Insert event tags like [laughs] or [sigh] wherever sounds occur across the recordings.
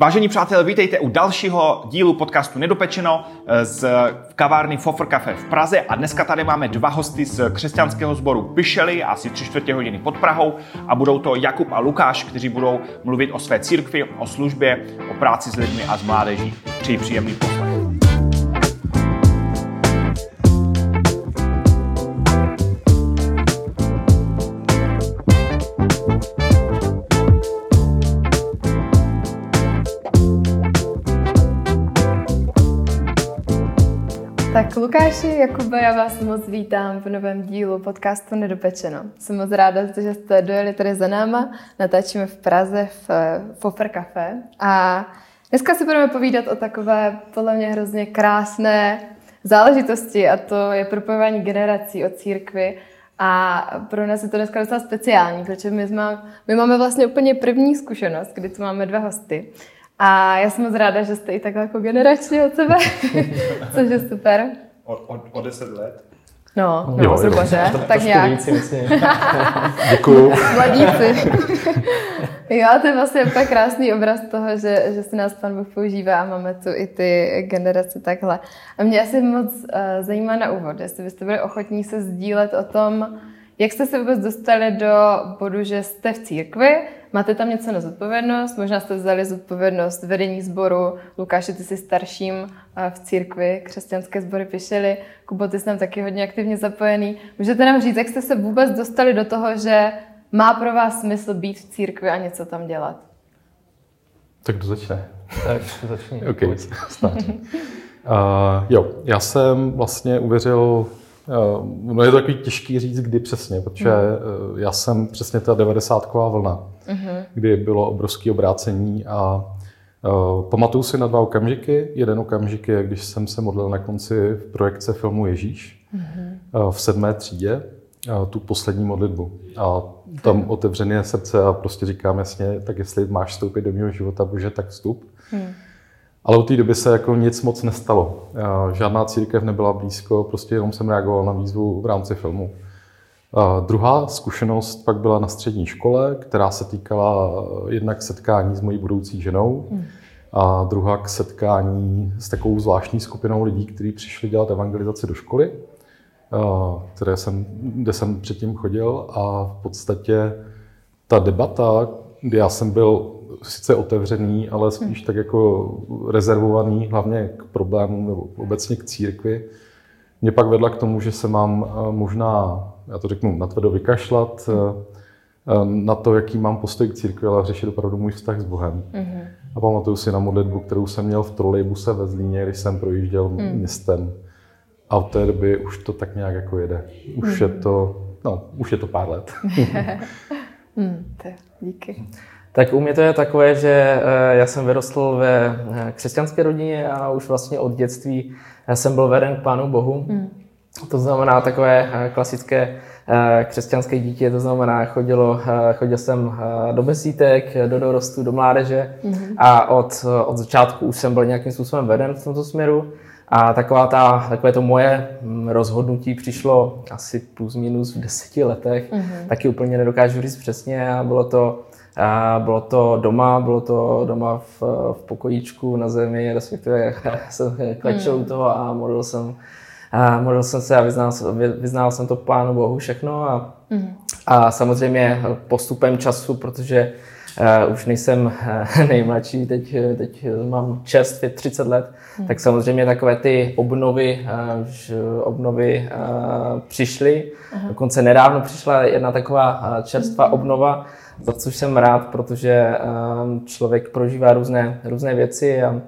Vážení přátelé, vítejte u dalšího dílu podcastu Nedopečeno z kavárny Fofr Cafe v Praze a dneska tady máme dva hosty z křesťanského sboru Pišely, asi tři čtvrtě hodiny pod Prahou a budou to Jakub a Lukáš, kteří budou mluvit o své církvi, o službě, o práci s lidmi a s mládeží. Přeji příjemný poslech. Lukáši, Jakube, já vás moc vítám v novém dílu podcastu Nedopečeno. Jsem moc ráda, že jste dojeli tady za náma. Natáčíme v Praze v Fofr Café. A dneska si budeme povídat o takové, podle mě, hrozně krásné záležitosti a to je propojování generací o církvi. A pro nás je to dneska docela speciální, protože my, jsme, my máme vlastně úplně první zkušenost, kdy tu máme dva hosty. A já jsem moc ráda, že jste i takhle jako generačně od sebe, [laughs] což je super. O, o, o deset let? No, no jo, zhruba, že? To, tak nějak. [laughs] Děkuju. Mladíci. [laughs] jo, to je vlastně úplně krásný obraz toho, že, že si nás pan Bůh používá a máme tu i ty generace takhle. A mě asi moc uh, zajímá na úvod, jestli byste byli ochotní se sdílet o tom, jak jste se vůbec dostali do bodu, že jste v církvi, máte tam něco na zodpovědnost, možná jste vzali zodpovědnost vedení sboru, Lukáši, ty jsi starším eh, v církvi, křesťanské sbory Pišely, Kubo, ty jsi tam taky hodně aktivně zapojený. Můžete nám říct, jak jste se vůbec dostali do toho, že má pro vás smysl být v církvi a něco tam dělat? Tak kdo začne? Tak začni. [laughs] OK, uh, jo, já jsem vlastně uvěřil no je to takový těžký říct, kdy přesně, protože mm. já jsem přesně ta 90 vlna, mm-hmm. kdy bylo obrovské obrácení a uh, pamatuju si na dva okamžiky. Jeden okamžik je, když jsem se modlil na konci v projekce filmu Ježíš mm-hmm. uh, v sedmé třídě, uh, tu poslední modlitbu. A tam otevřené srdce a prostě říkám jasně, tak jestli máš vstoupit do mého života, bože, tak vstup. Mm. Ale od té doby se jako nic moc nestalo. Žádná církev nebyla blízko, prostě jenom jsem reagoval na výzvu v rámci filmu. A druhá zkušenost pak byla na střední škole, která se týkala jednak setkání s mojí budoucí ženou hmm. a druhá k setkání s takovou zvláštní skupinou lidí, kteří přišli dělat evangelizaci do školy, které jsem, kde jsem předtím chodil a v podstatě ta debata, kdy já jsem byl sice otevřený, ale spíš tak jako rezervovaný hlavně k problémům nebo obecně k církvi. Mě pak vedla k tomu, že se mám eh, možná, já to řeknu, natvrdo vykašlat eh, eh, na to, jaký mám postoj k církvi, ale řešit opravdu můj vztah s Bohem. Mm-hmm. A pamatuju si na modlitbu, kterou jsem měl v trolejbuse ve Zlíně, když jsem projížděl mm. městem. A od té doby už to tak nějak jako jede. Už mm-hmm. je to, no, už je to pár let. [laughs] mm, to, díky. Tak u mě to je takové, že eh, já jsem vyrostl ve eh, křesťanské rodině a už vlastně od dětství jsem byl veden k Pánu Bohu. Hmm. To znamená takové eh, klasické křesťanské dítě, to znamená chodilo, chodil jsem do besítek, do dorostu, do mládeže mm-hmm. a od, od začátku už jsem byl nějakým způsobem veden v tomto směru. A taková ta, takové to moje hm, rozhodnutí přišlo asi plus minus v deseti letech, mm-hmm. taky úplně nedokážu říct přesně a bylo to a bylo to doma, bylo to doma v, v pokojíčku na zemi, respektive [laughs] jsem klečel hmm. u toho a modlil jsem, a modlil jsem se a vyznal, vyznal jsem to Pánu Bohu všechno a, hmm. a samozřejmě postupem času, protože Uh, už nejsem uh, [laughs] nejmladší, teď, teď mám čerstvě 30 let, hmm. tak samozřejmě takové ty obnovy, uh, obnovy uh, přišly. Uh-huh. Dokonce nedávno přišla jedna taková čerstvá hmm. obnova, za což jsem rád, protože um, člověk prožívá různé, různé věci a,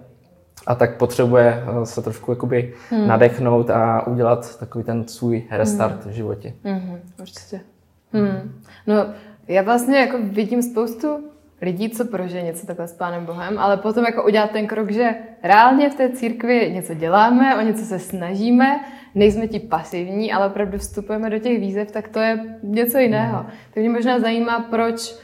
a tak potřebuje uh, se trošku jakoby hmm. nadechnout a udělat takový ten svůj restart hmm. v životě. Hmm, určitě. Hmm. No, já vlastně jako vidím spoustu lidí, co prožije něco takhle s Pánem Bohem, ale potom jako udělat ten krok, že reálně v té církvi něco děláme, o něco se snažíme, nejsme ti pasivní, ale opravdu vstupujeme do těch výzev, tak to je něco jiného. Hmm. Tak mě možná zajímá, proč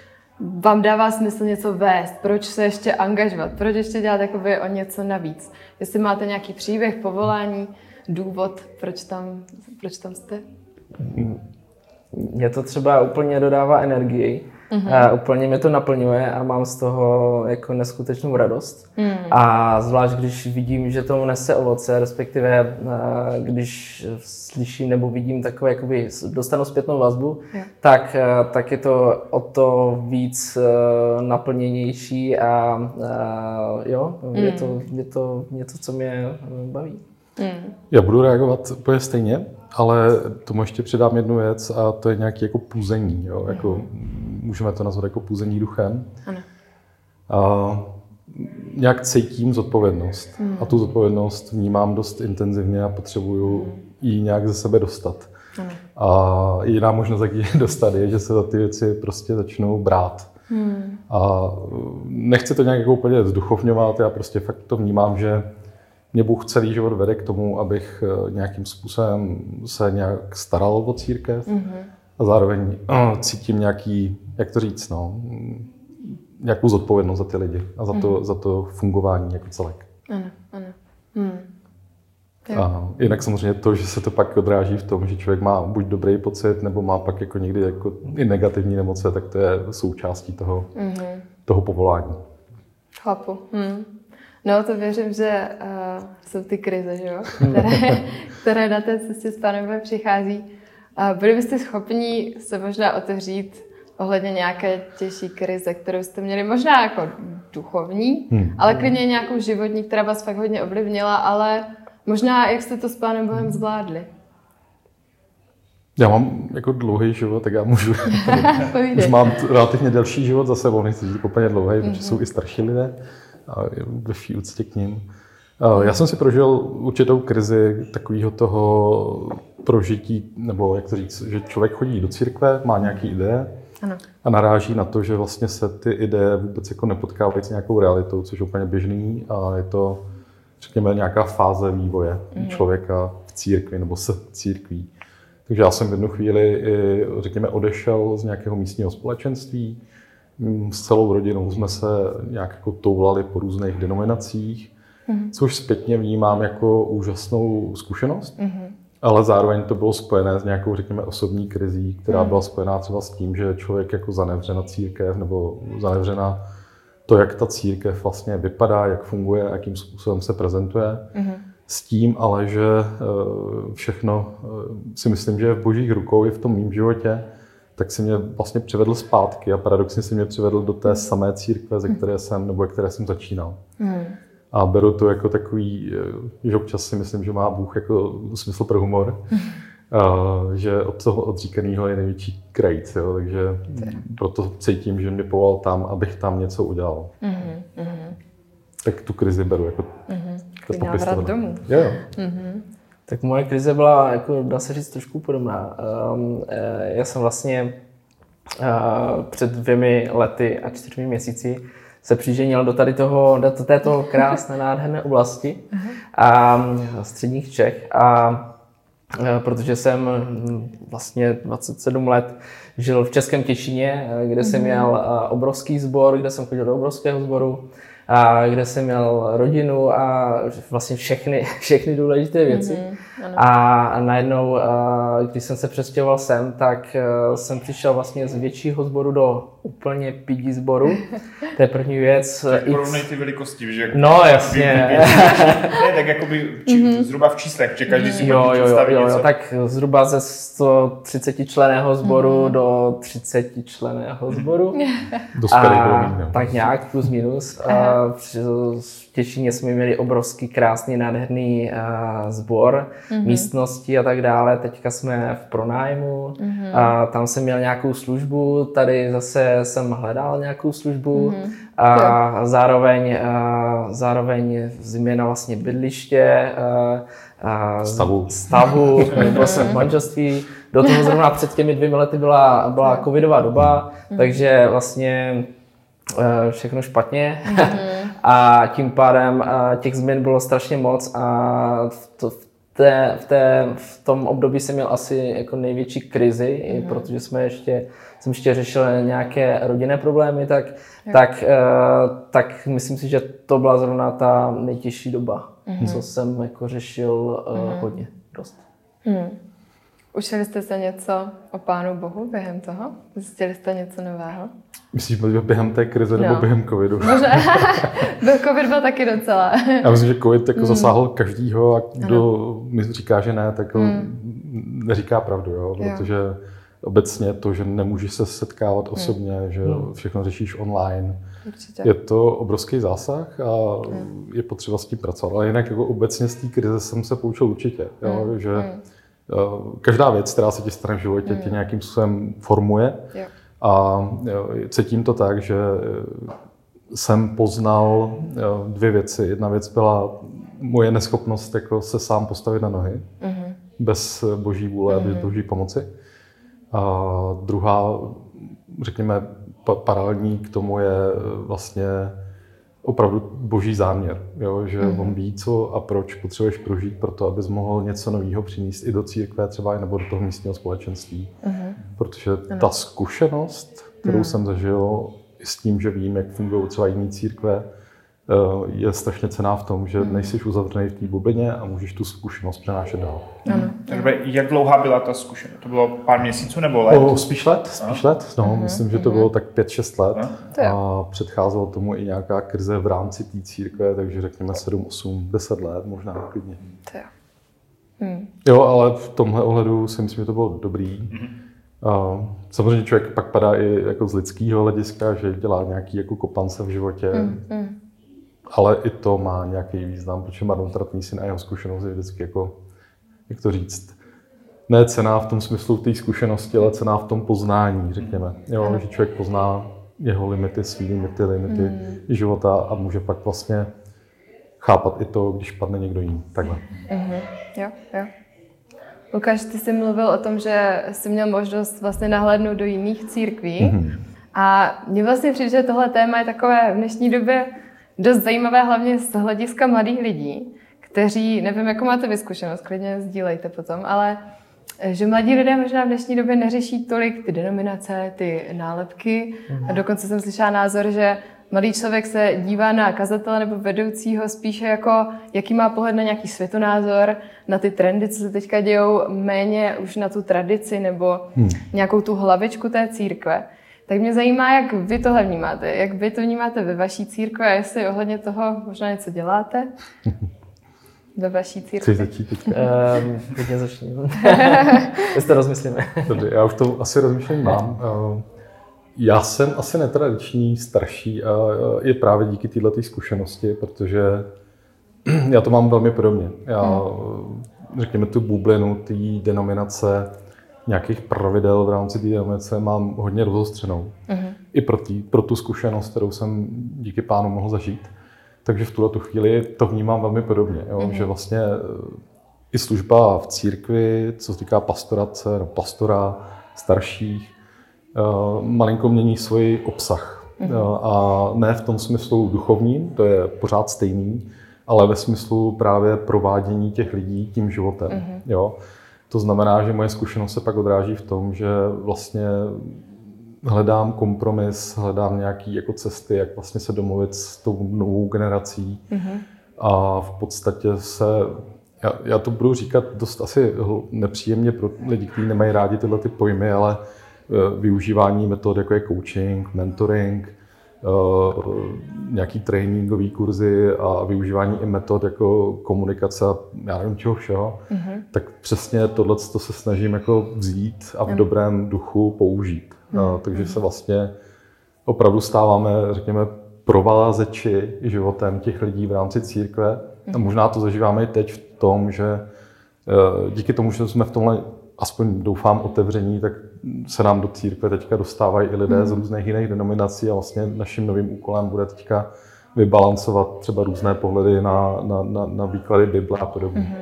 vám dává smysl něco vést, proč se ještě angažovat, proč ještě dělat jakoby o něco navíc. Jestli máte nějaký příběh, povolání, důvod, proč tam, proč tam jste? Mě to třeba úplně dodává energii, Mm-hmm. Uh, úplně mě to naplňuje a mám z toho jako neskutečnou radost. Mm. A zvlášť, když vidím, že to nese ovoce, respektive uh, když slyším nebo vidím takové, jakoby dostanu zpětnou vazbu, yeah. tak, uh, tak je to o to víc uh, naplněnější a uh, jo, mm. je, to, je to něco, co mě baví. Mm. Já budu reagovat úplně stejně, ale tomu ještě přidám jednu věc a to je nějaké jako půzení. Jo? Mm. Můžeme to nazvat jako půzení duchem. Ano. A nějak cítím zodpovědnost. Mm. A tu zodpovědnost vnímám dost intenzivně a potřebuju mm. ji nějak ze sebe dostat. Ano. A jiná možnost, jak ji [laughs] dostat, je, že se za ty věci prostě začnou brát. Hmm. A nechci to nějak jako úplně zduchovňovat, já prostě fakt to vnímám, že mě Bůh celý život vede k tomu, abych eh, nějakým způsobem se nějak staral o církev mm-hmm. A zároveň uh, cítím nějaký, jak to říct, no, nějakou zodpovědnost za ty lidi a za, to, mm-hmm. za to fungování jako celek. Ano, ano. Hmm. A jinak samozřejmě to, že se to pak odráží v tom, že člověk má buď dobrý pocit, nebo má pak jako někdy jako i negativní emoce, tak to je součástí toho, mm-hmm. toho povolání. Chápu. Hmm. No, to věřím, že uh, jsou ty krize, že jo? [laughs] Které, které na té cestě s Pánem přichází. Uh, byli byste schopni se možná otevřít ohledně nějaké těžší krize, kterou jste měli možná jako duchovní, hmm. ale klidně nějakou životní, která vás fakt hodně ovlivnila, ale možná jak jste to s Pánem Bohem zvládli? Já mám jako dlouhý život, tak já můžu. [laughs] Už mám relativně delší život za sebou, nechci říct úplně dlouhý, mm-hmm. protože jsou i starší lidé a ve vší úctě k ním. Já jsem si prožil určitou krizi takového toho prožití, nebo jak to říct, že člověk chodí do církve, má nějaké ideje ano. a naráží na to, že vlastně se ty ideje vůbec jako nepotkávají s nějakou realitou, což je úplně běžný a je to, řekněme, nějaká fáze vývoje mm. člověka v církvi nebo se církví. Takže já jsem v jednu chvíli, řekněme, odešel z nějakého místního společenství, Mm, s celou rodinou jsme se nějak jako toulali po různých denominacích, mm-hmm. což zpětně vnímám jako úžasnou zkušenost, mm-hmm. ale zároveň to bylo spojené s nějakou, řekněme, osobní krizí, která mm-hmm. byla spojená třeba s tím, že člověk jako zanevře na církev nebo zanevře na to, jak ta církev vlastně vypadá, jak funguje, jakým způsobem se prezentuje. Mm-hmm. S tím ale, že eh, všechno eh, si myslím, že je v božích rukou i v tom mým životě tak si mě vlastně přivedl zpátky a paradoxně si mě přivedl do té samé církve, ze které jsem, nebo které jsem začínal. Hmm. A beru to jako takový, eh, že občas si myslím, že má Bůh jako smysl pro humor, a, že od toho odříkaného je největší krejc, jo, takže proto cítím, že mě povolal tam, abych tam něco udělal. Mm-hmm. Tak tu krizi beru jako mm-hmm. návrat domů. Jo. Mm-hmm. Tak moje krize byla, jako, dá se říct, trošku podobná. Um, já jsem vlastně uh, před dvěmi lety a čtyřmi měsíci se přiženil do tady toho, do této krásné, [laughs] nádherné oblasti a středních Čech. A uh, protože jsem hm, vlastně 27 let žil v Českém Těšině, kde jsem mhm. měl obrovský sbor, kde jsem chodil do obrovského sboru a kde jsem měl rodinu a vlastně všechny, [laughs] všechny důležité věci. Mm-hmm, a najednou, když jsem se přestěhoval sem, tak e, jsem přišel vlastně z většího sboru do úplně pidí sboru. To je první věc. Porovnej ty velikosti, že? No, jasně. ne, tak jakoby či, mm-hmm. zhruba v číslech, že každý si jo, jo, jo, jo, jo, tak zhruba ze 130 členého sboru mm-hmm. do 30 členého sboru. a, tak nějak plus minus. V Těšíně jsme měli obrovský, krásný, nádherný uh, sbor, mm-hmm. místnosti a tak dále. Teďka jsme v pronájmu. Mm-hmm. A tam jsem měl nějakou službu, tady zase jsem hledal nějakou službu. Mm-hmm. A zároveň, uh, zároveň změna vlastně bydliště, uh, stavu, stavu nebo jsem v manželství. Do toho zrovna před těmi dvěmi lety byla, byla covidová doba, mm-hmm. takže vlastně všechno špatně. Mm-hmm. A tím pádem těch změn bylo strašně moc a to, v, té, v, té, v tom období jsem měl asi jako největší krizi, mm-hmm. protože jsme ještě, jsem ještě řešil nějaké rodinné problémy, tak, tak, uh, tak myslím si, že to byla zrovna ta nejtěžší doba, mm-hmm. co jsem jako řešil uh, mm-hmm. hodně, dost. Mm. Učili jste se něco o Pánu Bohu během toho? Zjistili jste něco nového? Myslíš během té krize nebo No. během covidu? Možná, [laughs] byl covid byl taky docela. Já myslím, že covid jako Hmm. zasáhl každýho a kdo mi říká, že ne, tak Hmm. neříká pravdu, jo? Jo. protože obecně to, že nemůžeš se Hmm. setkávat osobně, že všechno řešíš online, Určitě. je to obrovský zásah a Hmm. je potřeba s tím pracovat. Ale jinak jako obecně z té krize jsem se poučil určitě, jo? Hmm. že eh, každá věc, která se ti stane v životě, tě nějakým způsobem formuje. Jo. A jo, cítím to tak, že eh, jsem poznal jo, dvě věci. Jedna věc byla moje neschopnost jako se sám postavit na nohy, Mhm. bez boží vůle a bez boží pomoci. A druhá, řekněme, pa- paralelní k tomu je eh, vlastně opravdu boží záměr, jo? že on ví, co a proč potřebuješ prožít pro to, abys mohl něco nového přinést i do církve třeba nebo do toho místního společenství. Protože ta zkušenost, kterou jsem zažil i s tím, že vím, jak fungují třeba jiné církve, je strašně cená v tom, že nejsi uzavřený v té bublině a můžeš tu zkušenost přenášet dál. Ano. Jakby, jak dlouhá byla ta zkušenost? To bylo pár měsíců nebo let? O, spíš let, spíš let. No, myslím, že to bylo tak 5-6 let. Jo. A předcházelo tomu i nějaká krize v rámci té církve, takže řekněme 7, 8, 10 let možná klidně. To jo. Hmm. Jo, ale v tomhle ohledu si myslím, že to bylo dobrý. A samozřejmě člověk pak padá i jako z lidského hlediska, že dělá nějaký jako kopance v životě, Hmm. Ale i to má nějaký význam, protože marnotratný syn a jeho zkušenost je vždycky jako, jak to říct, ne cená v tom smyslu té zkušenosti, ale cená v tom poznání, řekněme. Jo, že člověk pozná jeho limity, svý limity, limity života a může pak vlastně chápat i to, když padne někdo jiný. Takhle. Jo, jo. Lukáš, ty jsi mluvil o tom, že jsi měl možnost vlastně nahlédnout do jiných církví. Mhm. A mně vlastně přijde, že tohle téma je takové v dnešní době dost zajímavé, hlavně z hlediska mladých lidí, kteří, nevím, jakou máte vy zkušenost, klidně sdílejte potom, ale eh, že mladí lidé možná v dnešní době neřeší tolik ty denominace, ty nálepky. A dokonce jsem slyšela názor, že mladý člověk se dívá na kazatele nebo vedoucího spíše jako, jaký má pohled na nějaký světonázor, na ty trendy, co se teďka dějou, méně už na tu tradici nebo nějakou tu hlavičku té církve. Tak mě zajímá, jak vy tohle vnímáte, jak vy to vnímáte ve vaší církvi a jestli ohledně toho možná něco děláte [laughs] ve vaší Chceš církvi. začít teď? Um, [laughs] Klidně začni. Jestli to rozmyslíme. Dobře, já už to asi rozmýšlení mám. Eh, Já jsem asi netradiční, starší a eh, je právě díky této zkušenosti, protože [clears throat] já to mám velmi podobně. Já, eh, řekněme, tu bublinu, té denominace, nějakých pravidel v rámci té denominace mám hodně rozostřenou. I pro, tý, pro tu zkušenost, kterou jsem díky pánu mohl zažít. Takže v tuhle tu chvíli to vnímám velmi podobně, jo? že vlastně eh, i služba v církvi, co se týká pastorace, no, pastora, starších, eh, malinko mění svůj obsah. Eh, A ne v tom smyslu duchovním, to je pořád stejný, ale ve smyslu právě provádění těch lidí tím životem. Jo? To znamená, že moje zkušenost se pak odráží v tom, že vlastně hledám kompromis, hledám nějaké jako cesty, jak vlastně se domluvit s tou novou generací. A v podstatě se, já, já to budu říkat dost asi nepříjemně pro lidi, kteří nemají rádi tyhle ty pojmy, ale eh, využívání metod, jako je coaching, mentoring, nějaký tréninkový kurzy a využívání i metod jako komunikace a já nevím čeho všeho, tak přesně tohle to se snažím jako vzít a v dobrém duchu použít. Eh, Takže se vlastně opravdu stáváme, řekněme, provázeči životem těch lidí v rámci církve. A možná to zažíváme i teď v tom, že eh, díky tomu, že jsme v tomhle aspoň doufám otevření, tak se nám do církve teďka dostávají i lidé z různých jiných denominací a vlastně naším novým úkolem bude teďka vybalancovat třeba různé pohledy na, na, na, na výklady Bible a podobně.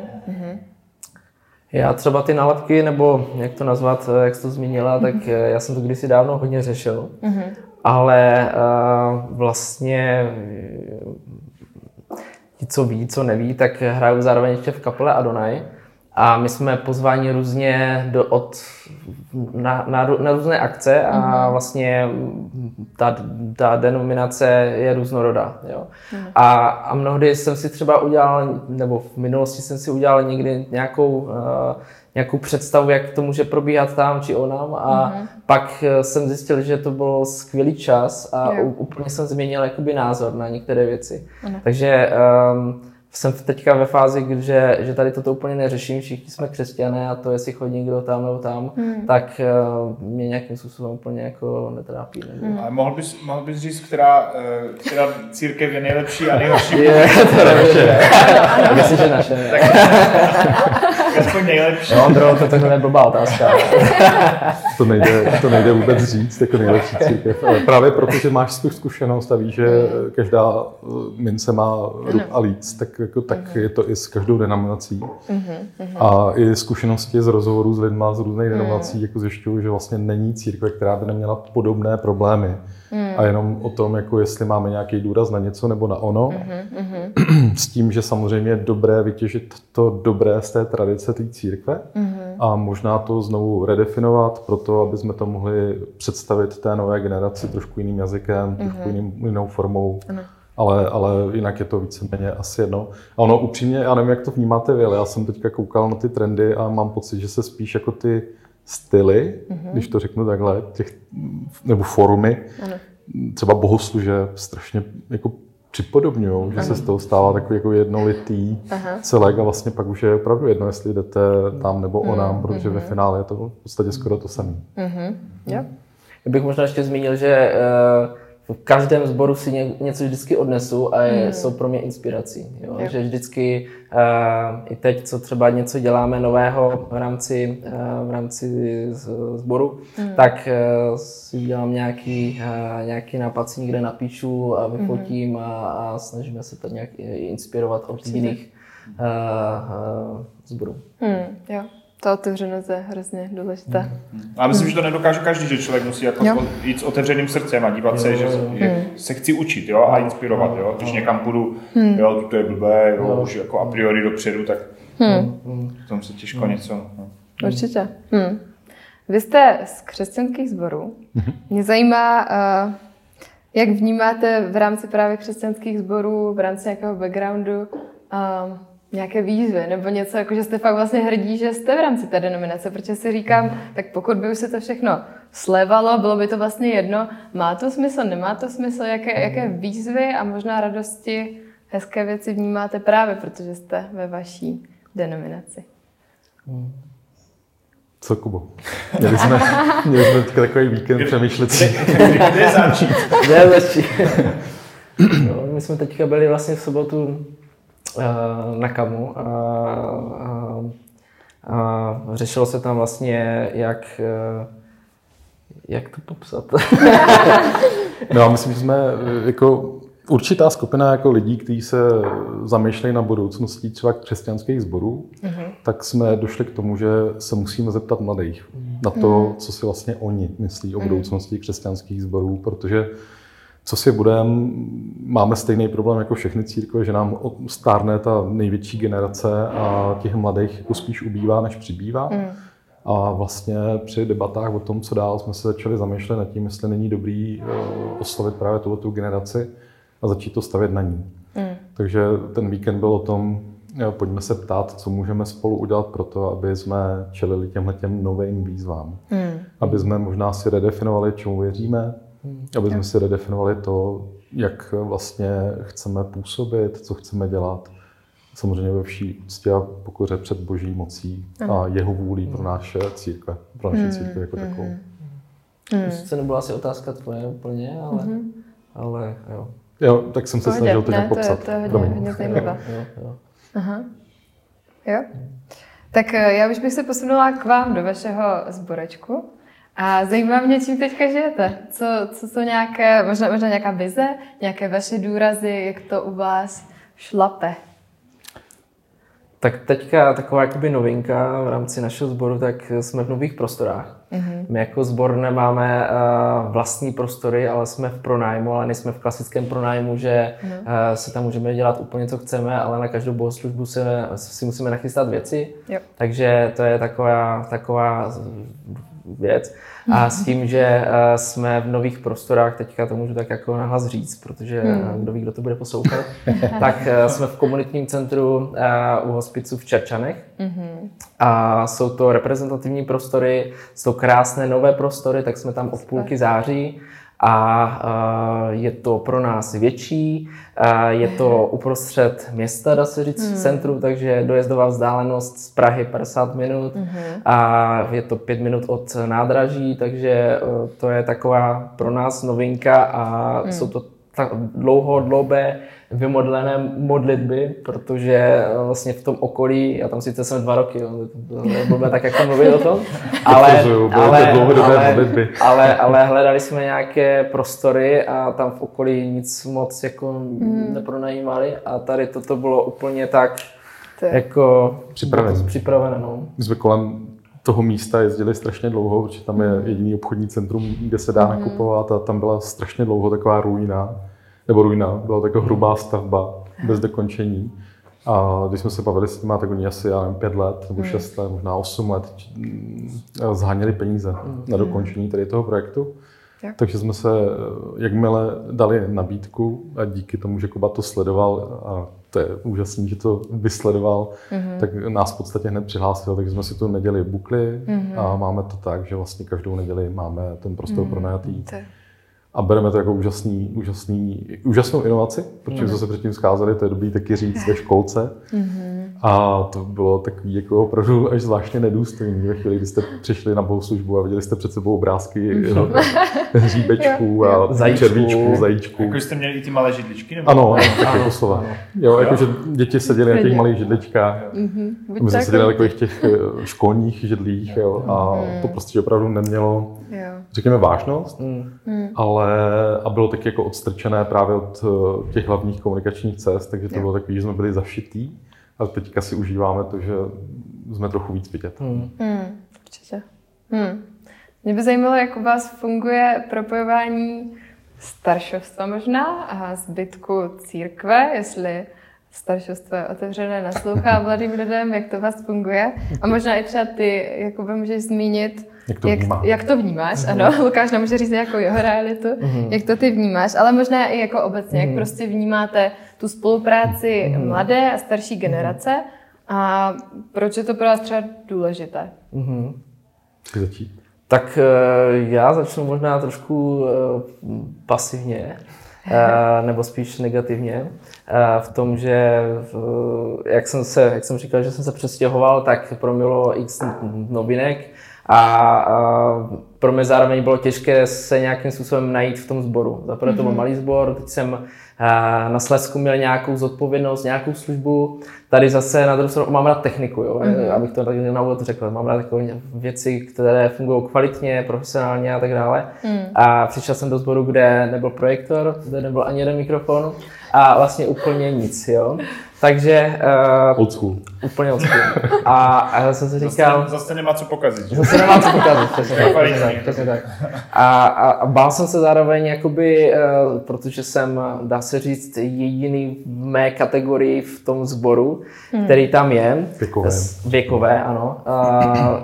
Já třeba ty nálepky, nebo jak to nazvat, eh, jak jsi to zmínila, tak eh, já jsem to kdysi dávno hodně řešil. Ale uh, vlastně ti, co ví, co neví, tak hraju zároveň ještě v kapele Adonai. A my jsme pozváni různě do, od, na, na, na různé akce a mm-hmm. vlastně ta, ta denominace je různorodá. Jo. Mm. A, a mnohdy jsem si třeba udělal, nebo v minulosti jsem si udělal někdy nějakou, uh, nějakou představu, jak to může probíhat tam či onam a mm-hmm. pak jsem zjistil, že to byl skvělý čas a jo. úplně jsem změnil jakoby názor na některé věci. Mm. Takže um, jsem teďka ve fázi, že, že tady toto úplně neřeším, všichni jsme křesťané a to, jestli chodí někdo tam nebo tam, hmm. tak uh, mě nějakým způsobem úplně jako netrápí. Nebo... Hmm. Ale mohl bys, mohl bys říct, která, uh, která církev je nejlepší a nejhorší? Je, to naše. Myslím, že naše. Tak, aspoň nejlepší. No, Ondro, to takhle blbá otázka. to, nejde, to nejde vůbec říct jako nejlepší církev. Ale právě protože máš tu zkušenost a víš, že každá mince má rub a líc, tak jako, tak uh-huh. je to i s každou denominací. Uh-huh. A i zkušenosti z rozhovorů s lidmi z různých denominací jako zjišťují, že vlastně není církve, která by neměla podobné problémy. Uh-huh. A jenom o tom, jako jestli máme nějaký důraz na něco nebo na ono. Uh-huh. [clears throat] S tím, že samozřejmě je dobré vytěžit to dobré z té tradice té církve uh-huh. a možná to znovu redefinovat pro to, aby jsme to mohli představit té nové generaci trošku jiným jazykem, trošku uh-huh. jiným, jinou formou. Uh-huh ale, ale jinak je to víceméně asi jedno. A ono upřímně, já nevím, jak to vnímáte vy, ale já jsem teďka koukal na ty trendy a mám pocit, že se spíš jako ty styly, mm-hmm. když to řeknu takhle, těch, nebo formy, ano. třeba bohosluže strašně jako připodobňují, že se z toho stává takový jako jednolitý Aha. celek a vlastně pak už je opravdu jedno, jestli jdete tam nebo mm, onám, protože mm-hmm. ve finále je to v podstatě skoro to samé. Mm-hmm. Yeah. Já bych možná ještě zmínil, že uh, v každém sboru si ně, něco vždycky odnesu a je, mm. jsou pro mě inspirací. Jo? Jo. Že vždycky uh, i teď, co třeba něco děláme nového v rámci, uh, v rámci sboru, mm. tak uh, si dělám nějaký, uh, nějaký nápad, si někde napíšu a vyfotím mm. a, a snažíme se to nějak inspirovat od jiných uh, uh, sborů. Mm, jo. Ta otevřenost je hrozně důležitá. Hmm. A myslím, že to nedokáže každý, že člověk musí jako jo. jít s otevřeným srdcem a dívat se, že, že hmm. se chci učit jo, a inspirovat. Jo. Když někam půjdu, hmm. jo, to je blbé, jo, už jako a priori dopředu, tak hmm. v tom se těžko hmm. něco... No. Určitě. Hmm. Vy jste z křesťanských sborů. Mě zajímá, uh, jak vnímáte v rámci právě křesťanských sborů, v rámci nějakého backgroundu, uh, nějaké výzvy nebo něco, jako že jste fakt vlastně hrdí, že jste v rámci té denominace, protože si říkám, tak pokud by už se to všechno slevalo, bylo by to vlastně jedno, má to smysl, nemá to smysl, jaké, jaké výzvy a možná radosti, hezké věci vnímáte právě, protože jste ve vaší denominaci. Co, Kubo? Měli jsme, [laughs] měli jsme takový víkend přemýšlecí. Kde začít? Kde začít? no, my jsme teďka byli vlastně v sobotu Eh, na kamu a, a, a řešilo se tam vlastně, jak, eh, jak to popsat. [laughs] no a myslím, že jsme eh, jako určitá skupina jako lidí, kteří se zamýšlejí na budoucností třeba křesťanských sborů, mm-hmm. tak jsme došli k tomu, že se musíme zeptat mladých na to, mm-hmm. co si vlastně oni myslí o mhm. budoucnosti křesťanských sborů, protože co si budeme, máme stejný problém jako všechny církve, že nám stárne ta největší generace a těch mladých jako spíš ubývá, než přibývá. Mm. A vlastně při debatách o tom, co dál, jsme se začali zamýšlet nad tím, jestli není dobrý eh, oslovit právě tuto generaci a začít to stavět na ní. Mm. Takže ten víkend byl o tom, jo, pojďme se ptát, co můžeme spolu udělat pro to, aby jsme čelili těmhle těm novým výzvám. Mm. Aby jsme možná si redefinovali, čemu věříme. Aby jsme si redefinovali to, jak vlastně chceme působit, co chceme dělat. Samozřejmě ve vší úctě a pokoře před boží mocí a jeho vůlí pro naše církve, pro naše hmm. církve jako takovou. Hmm. Sice nebyla asi otázka tvoje úplně, ale, hmm. ale jo. Jo, tak jsem se Pohodě. snažil to nějak popsat. To je, to je hodně, hodně. [laughs] Jo, jo. Aha. Jo? Tak eh, já už bych se posunula k vám do vašeho zborečku. A zajímá mě, čím teďka žijete. Co, co jsou nějaké, možná, možná nějaká vize, nějaké vaše důrazy, jak to u vás šlape? Tak teďka taková jakoby novinka v rámci našeho sboru, tak jsme v nových prostorách. Mm-hmm. My jako sbor nemáme uh, vlastní prostory, ale jsme v pronájmu, ale nejsme v klasickém pronájmu, že mm-hmm. uh, si tam můžeme dělat úplně, co chceme, ale na každou bohoslužbu se, si musíme nachystat věci. Yep. Takže to je taková, taková věc. A s tím, že eh, jsme v nových prostorách, teďka to můžu tak jako nahlas říct, protože hmm. kdo ví, kdo to bude poslouchat, [laughs] tak eh, jsme v komunitním centru eh, u hospicu v Čerčanech. Hmm. A jsou to reprezentativní prostory, jsou krásné nové prostory, tak jsme tam od půlky září a je to pro nás větší, je to uprostřed města, dá se říct, v hmm. centru, takže dojezdová vzdálenost z Prahy 50 minut mm-hmm. a je to 5 minut od nádraží, takže e, to je taková pro nás novinka a mm. jsou to tak dlouhodobé vymodlené modlitby, protože eh, vlastně v tom okolí, já tam sice jsem dva roky, blbé tak jako mluvit o tom, [laughs] ale, ale, ale, ale, ale hledali jsme nějaké prostory a tam v okolí nic moc jako hmm. nepronajímali a tady toto bylo úplně tak jako připravené. připravené no. My jsme kolem toho místa jezdili strašně dlouho, protože tam je hmm. jediný obchodní centrum, kde se dá hmm. nakupovat a tam byla strašně dlouho taková ruina nebo ruina, byla taková hrubá stavba bez dokončení. A když jsme se bavili s těma, tak oni asi, já nevím, pět let nebo hmm. šest let, možná osm let zháněli peníze hmm. na dokončení tady toho projektu. Jak? Takže jsme se, jakmile dali nabídku a díky tomu, že Kuba to sledoval a to je úžasný, že to vysledoval, mm-hmm. tak nás v podstatě hned přihlásil, takže jsme si tu neděli bukli mm-hmm. a máme to tak, že vlastně každou neděli máme ten prostor mm-hmm. pronajatý a bereme to jako úžasný, úžasný, úžasnou inovaci, protože jsme se předtím scházeli, to je dobrý taky říct ve školce. Mm-hmm. A to bylo takový jako opravdu až zvláštně nedůstojný ve chvíli, kdy jste přišli na bohoslužbu a viděli jste před sebou obrázky mm-hmm. hříbečků a zajíčků. červíčků, zajíčků. Jako jste měli i ty malé židličky? Nebo? Ano, taky doslova. Jo, jakože děti seděly na těch malých židličkách. Mm-hmm. My jsme seděli na takových těch eh, školních židlích jo, a mm. to prostě opravdu nemělo, řekněme, vážnost, mm. ale a bylo taky jako odstrčené právě od eh, těch hlavních komunikačních cest, takže to bylo takový, že jsme byli zašitý. A teďka si užíváme to, že jsme trochu víc vidět. Hmm. Hmm, určitě. Hmm. Mě by zajímalo, jak u vás funguje propojování staršovstva možná a zbytku církve, jestli staršovstvo je otevřené, naslouchá [laughs] mladým lidem, jak to vás funguje. A možná i třeba ty, by můžeš zmínit, jak to, jak, jak to vnímáš. Mm-hmm. Ano, Lukáš nemůže říct jako jeho realitu, mm-hmm. jak to ty vnímáš, ale možná i jako obecně, mm-hmm. jak mhm. prostě vnímáte tu spolupráci mm-hmm. mladé a starší generace a proč je to pro vás třeba důležité? Mm-hmm. začít? Tak eh, já začnu možná trošku eh, pasivně, eh, nebo spíš negativně, v tom, že jak jsem, se, jak jsem říkal, že jsem se přestěhoval, tak pro mě bylo x novinek a pro mě zároveň bylo těžké se nějakým způsobem najít v tom sboru. Zaprvé to byl mhm. malý sbor, teď jsem na Slesku měl nějakou zodpovědnost, nějakou službu. Tady zase na druhou stranu mám rád techniku, jo, mm-hmm. abych to tak na úvod řekl. Mám rád takové věci, které fungují kvalitně, profesionálně a tak dále. Mm. A přišel jsem do sboru, kde nebyl projektor, kde nebyl ani jeden mikrofon a vlastně úplně nic, jo. Takže... Uh, old school. Úplně old school. A, a já jsem si říkal... Zase, zase nemá co pokazit. Že? Zase nemá co pokazit, přesně tak, přesně tak, přesně tak. A, a, a bál jsem se zároveň, jakoby, uh, protože jsem, dá se říct, jediný v mé kategorii v tom sboru, hmm. který tam je. Věkové. Věkové, ano. Uh,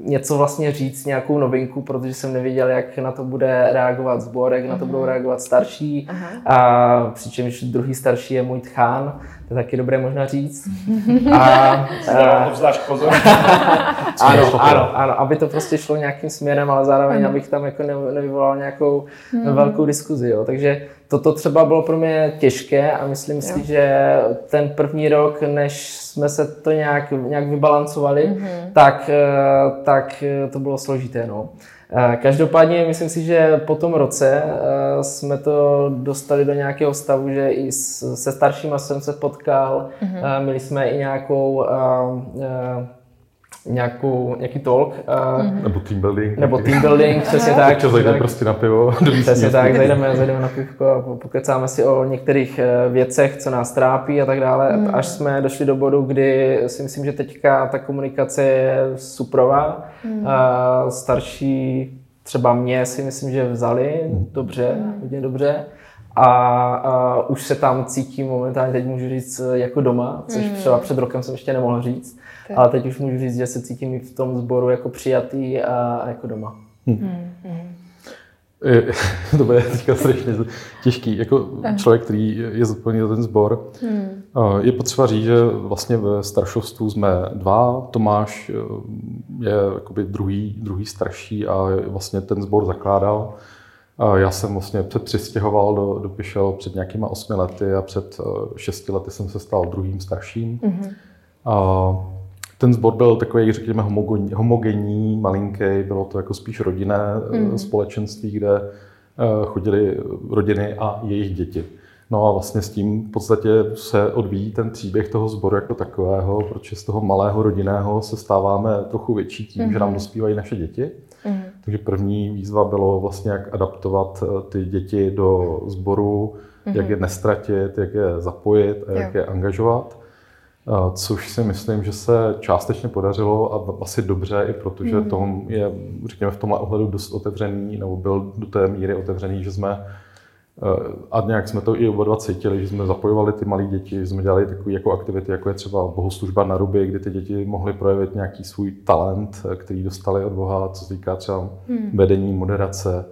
něco vlastně říct, nějakou novinku, protože jsem nevěděl, jak na to bude reagovat sbor, jak na to budou mhm. reagovat starší. Aha. A přičemž druhý starší je můj tchán, to je taky dobré možná říct. [laughs] A, a obzvlášť pozor. [laughs] ano, ano, ano, aby to prostě šlo nějakým směrem, ale zároveň, ano. abych tam jako nevyvolal nějakou hmm. velkou diskuzi. Jo. Takže toto třeba bylo pro mě těžké a myslím jo. si, že ten první rok, než jsme se to nějak, nějak vybalancovali, mm-hmm. tak, eh, tak to bylo složité. No. Eh, každopádně myslím si, že po tom roce eh, jsme to dostali do nějakého stavu, že i se staršíma jsem se potkal, mm-hmm. měli jsme i nějakou nějakou, nějaký talk. Mm-hmm. Nebo team building. Nebo team building, přesně [laughs] tak. Čo zajdeme prostě na pivo. [laughs] Přesně tak, zajdeme, zajdeme na pivko a pokecáme si o některých eh, věcech, co nás trápí a tak dále. Mm. Až jsme došli do bodu, kdy si myslím, že teďka ta komunikace je suprová. Mm. A starší třeba mě si myslím, že vzali mm. dobře, mm. hodně dobře. A, a už se tam cítím momentálně, teď můžu říct, jako doma, což mm. třeba před rokem jsem ještě nemohl říct. Tak. Ale teď už můžu říct, že se cítím i v tom sboru jako přijatý a jako doma. Hmm. Hmm. [laughs] to bude teďka strašně těžký. Jako člověk, který je zodpovědný za ten sbor, hmm. je potřeba říct, že vlastně ve staršovstvu jsme dva. Tomáš je jakoby druhý, druhý starší a vlastně ten sbor zakládal. Já jsem vlastně před přistěhoval do, do Pišel před nějakýma osmi lety a před šesti lety jsem se stal druhým starším. Mm-hmm. A ten sbor byl takový, řekněme, homogenní, homogenní malinký, bylo to jako spíš rodinné mm. společenství, kde eh, chodili rodiny a jejich děti. No a vlastně s tím v podstatě se odvíjí ten příběh toho sboru jako takového, protože z toho malého rodinného se stáváme trochu větší tím, mm. že nám mhm. dospívají naše děti. Mm. Takže první výzva bylo vlastně, jak adaptovat eh, ty děti do sboru, mm. jak je nestratit, jak je zapojit a jak jo. je angažovat což si myslím, že se částečně podařilo a asi dobře, i protože mm. Tom je, řekněme, v tomhle ohledu dost otevřený, nebo byl do té míry otevřený, že jsme eh, a nějak jsme to i oba dva cítili, že jsme zapojovali ty malé děti, jsme dělali takové jako aktivity, jako je třeba bohoslužba na ruby, kdy ty děti mohly projevit nějaký svůj talent, eh, který dostali od Boha, co se týká třeba hmm. vedení, moderace,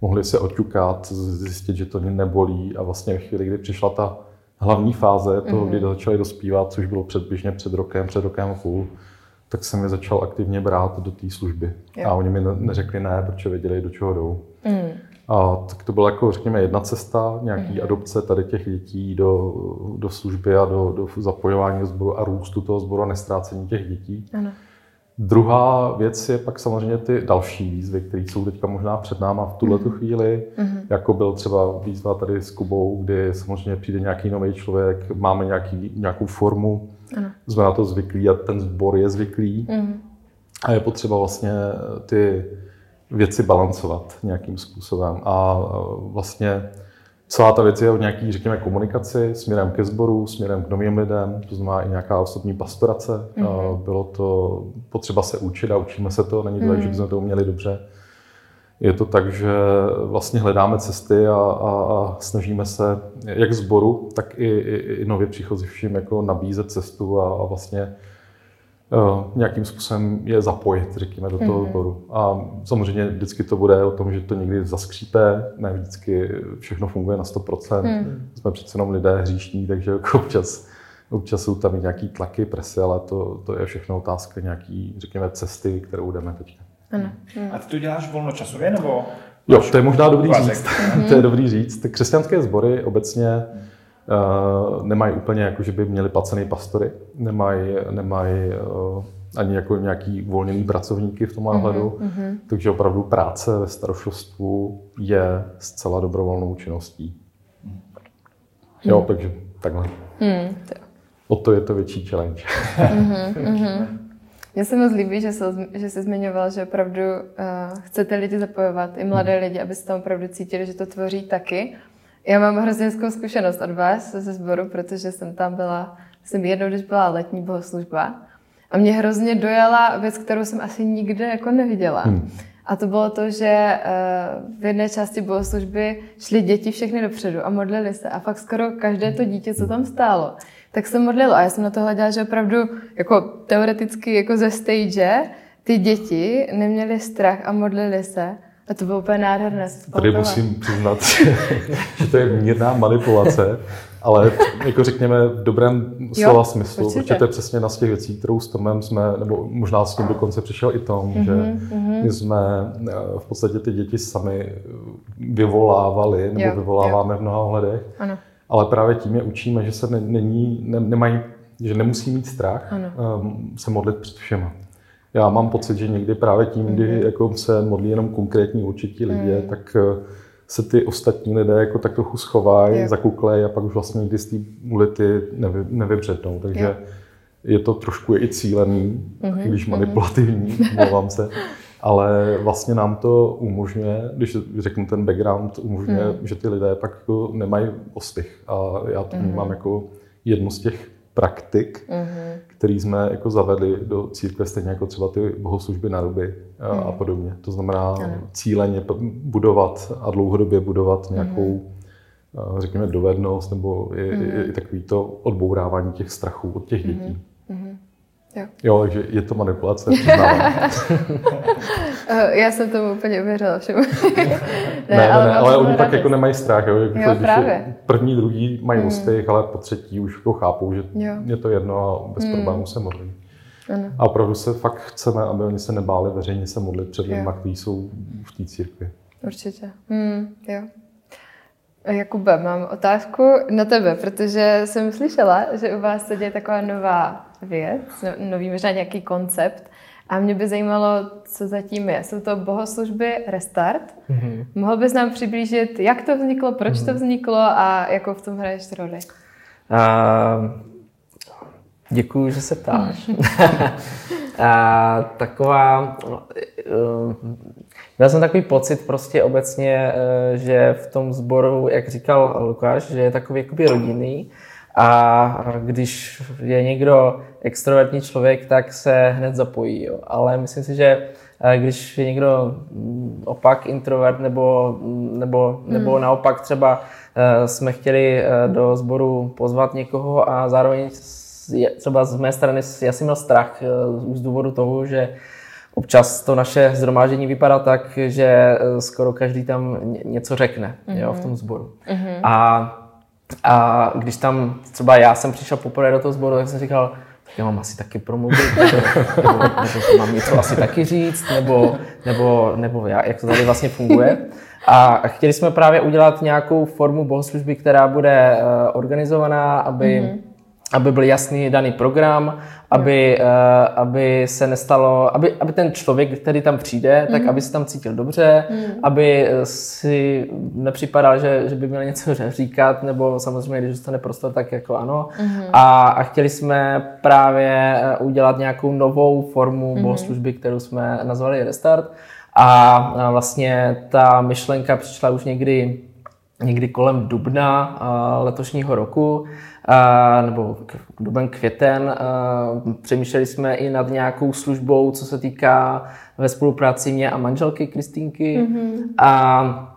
mohli se oťukat, zjistit, že to nebolí a vlastně ve chvíli, kdy přišla ta hlavní fáze toho, mm-hmm. kdy začali dospívat, což bylo předběžně před rokem, před rokem a půl, tak jsem je začal aktivně brát do té služby. Jo. A oni mi neřekli ne, protože věděli, do čeho jdou. Mm. A tak to byla jako, řekněme, jedna cesta, nějaký mm. adopce tady těch dětí do, do služby a do, do zapojování sboru a růstu toho sboru a nestrácení těch dětí. Ano. Druhá věc je pak samozřejmě ty další výzvy, které jsou teďka možná před náma v tuhle mm. chvíli, mm. jako byl třeba výzva tady s Kubou, kdy samozřejmě přijde nějaký nový člověk, máme nějaký, nějakou formu, ano. jsme na to zvyklí a ten sbor je zvyklý mm. a je potřeba vlastně ty věci balancovat nějakým způsobem a vlastně Celá ta věc je o nějaký, řekněme, komunikaci směrem ke sboru, směrem k novým lidem, to znamená i nějaká osobní pastorace. Mm-hmm. Bylo to potřeba se učit a učíme se to, není to mm-hmm. tak, že bychom to uměli dobře. Je to tak, že vlastně hledáme cesty a, a, a snažíme se jak sboru, tak i, i, i nově příchozivším jako nabízet cestu a, a vlastně nějakým způsobem je zapojit, řekněme, do toho mm-hmm. A samozřejmě vždycky to bude o tom, že to někdy zaskřípe, ne vždycky všechno funguje na 100%. Mm. Jsme přece jenom lidé hříšní, takže jako občas, občas jsou tam i nějaký tlaky, presy, ale to, to je všechno otázka nějaký, řekněme, cesty, kterou jdeme teď. Ano. Mm. A ty to děláš volnočasově, nebo? Jo, to je možná dobrý říct. Mm-hmm. to je dobrý říct. Křesťanské sbory obecně mm nemají úplně jako, že by měli placený pastory, nemají, nemají uh, ani jako nějaký uvolněný pracovníky v tom ohledu, mm-hmm. takže opravdu práce ve starošovstvu je zcela dobrovolnou činností. Mm. Jo, takže takhle. Mm, to. O to je to větší challenge. mm-hmm, mm-hmm. Mně se moc líbí, že, se, že jsi zmiňoval, že opravdu uh, chcete lidi zapojovat, i mladé mm. lidi, aby se tam opravdu cítili, že to tvoří taky. Já mám hrozně hezkou zkušenost od vás ze sboru, protože jsem tam byla, jsem jednou, když byla letní bohoslužba a mě hrozně dojala věc, kterou jsem asi nikde jako neviděla. Hmm. A to bylo to, že eh, v jedné části bohoslužby šly děti všechny dopředu a modlili se. A fakt skoro každé to dítě, co tam stálo, tak se modlilo. A já jsem na to hleděla, že opravdu jako teoreticky jako ze stage ty děti neměly strach a modlili se. A to bylo úplně nádherné. Tady musím přiznat, [laughs] že to je mírná manipulace, ale jako řekněme v dobrém slova jo, smyslu, určitě. protože to je přesně na z těch věcí, kterou s Tomem jsme, nebo možná s tím dokonce přišel i Tom, mm-hmm, že mm-hmm. my jsme eh, v podstatě ty děti sami vyvolávali, nebo jo, vyvoláváme jo. v mnoha ohledech. Ano. Ale právě tím je učíme, že se ne, není, ne, nemají, že nemusí mít strach ano. um, se modlit před všema já mám pocit, že někdy právě tím, kdy mm-hmm. jako se modlí jenom konkrétní určití lidé, mm. tak eh, se ty ostatní lidé jako tak trochu schovají, yeah. zakuklej a pak už vlastně nikdy z té ulity nevy, nevybřednou. Takže je to trošku i cílený, mm-hmm. když manipulativní, mluvám se. Ale vlastně nám to umožňuje, když řeknu ten background, umožňuje, mm. že ty lidé pak jako nemají ostych. A já to vnímám mm. jako jednu z těch praktik, mm-hmm. Který jsme jako zavedli do církve, stejně jako třeba ty bohoslužby na ruby a, mm. a podobně. To znamená ano. cíleně budovat a dlouhodobě budovat nějakou, mm. řekněme, dovednost nebo i, mm. i, i takový to odbourávání těch strachů od těch dětí. Mm. Jo. jo, takže je to manipulace, [laughs] eh, Já jsem tomu úplně uvěřila všemu. [laughs] ne, ne, ne, ale, ale oni pak jako nemají strach. Jo? Jako, jo, právě. První, druhý mají mm. úspěch, ale po třetí už jako chápou, že jo. je to jedno a bez mm. problémů se modlí. Ano. A opravdu se fakt chceme, aby oni se nebáli veřejně se modlit před lidmi, kteří jsou v té církvi. Určitě. Mm, jo. Jakube, mám otázku na tebe, protože jsem slyšela, že u vás se děje taková nová věc, no, nový možná nějaký koncept a mě by zajímalo, co zatím je. Jsou to bohoslužby Restart. Mm-hmm. Mohl bys nám přiblížit, jak to vzniklo, proč mm-hmm. to mhm. vzniklo a jakou v tom hraješ roli? Uh, děkuji, že se ptáš. [laughs] a, taková... Uh, Měl jsem takový pocit prostě obecně, eh, že v tom sboru, jak říkal Lukáš, že je takový jakoby rodinný a když je někdo extrovertní člověk, tak se hned zapojí. Jo. Ale myslím si, že eh, když je někdo mm, opak introvert nebo, mm, nebo, nebo hmm. naopak třeba eh, jsme chtěli do sboru pozvat někoho a zároveň třeba z mé strany já jsem měl strach z důvodu toho, že Občas to naše zhromáždění vypadá tak, že eh, skoro každý tam něco řekne mm-hmm. jo, v tom sboru. Mm-hmm. A, a když tam třeba já jsem přišel poprvé do toho sboru, tak jsem říkal, tak já mám asi taky promluvit, nebo, nebo, nebo mám něco asi taky říct, nebo, nebo, nebo já, jak to tady vlastně funguje. A chtěli jsme právě udělat nějakou formu bohoslužby, která bude uh, organizovaná, aby mm-hmm aby byl jasný daný program, aby, uh, aby se nestalo, aby, aby ten člověk, který tam přijde, mm. tak mhm. aby se tam cítil dobře, mm. aby si nepřipadal, že, že by měl něco [laughs] říkat, nebo samozřejmě, když dostane prostor, tak jako ano. Mm. A, a chtěli jsme právě eh, udělat nějakou novou formu mm. bohoslužby, kterou jsme nazvali Restart. A, a vlastně ta myšlenka přišla už někdy někdy kolem dubna letošního roku, nebo duben květen. Přemýšleli jsme i nad nějakou službou, co se týká ve spolupráci mě a manželky Kristýnky. Mm-hmm. A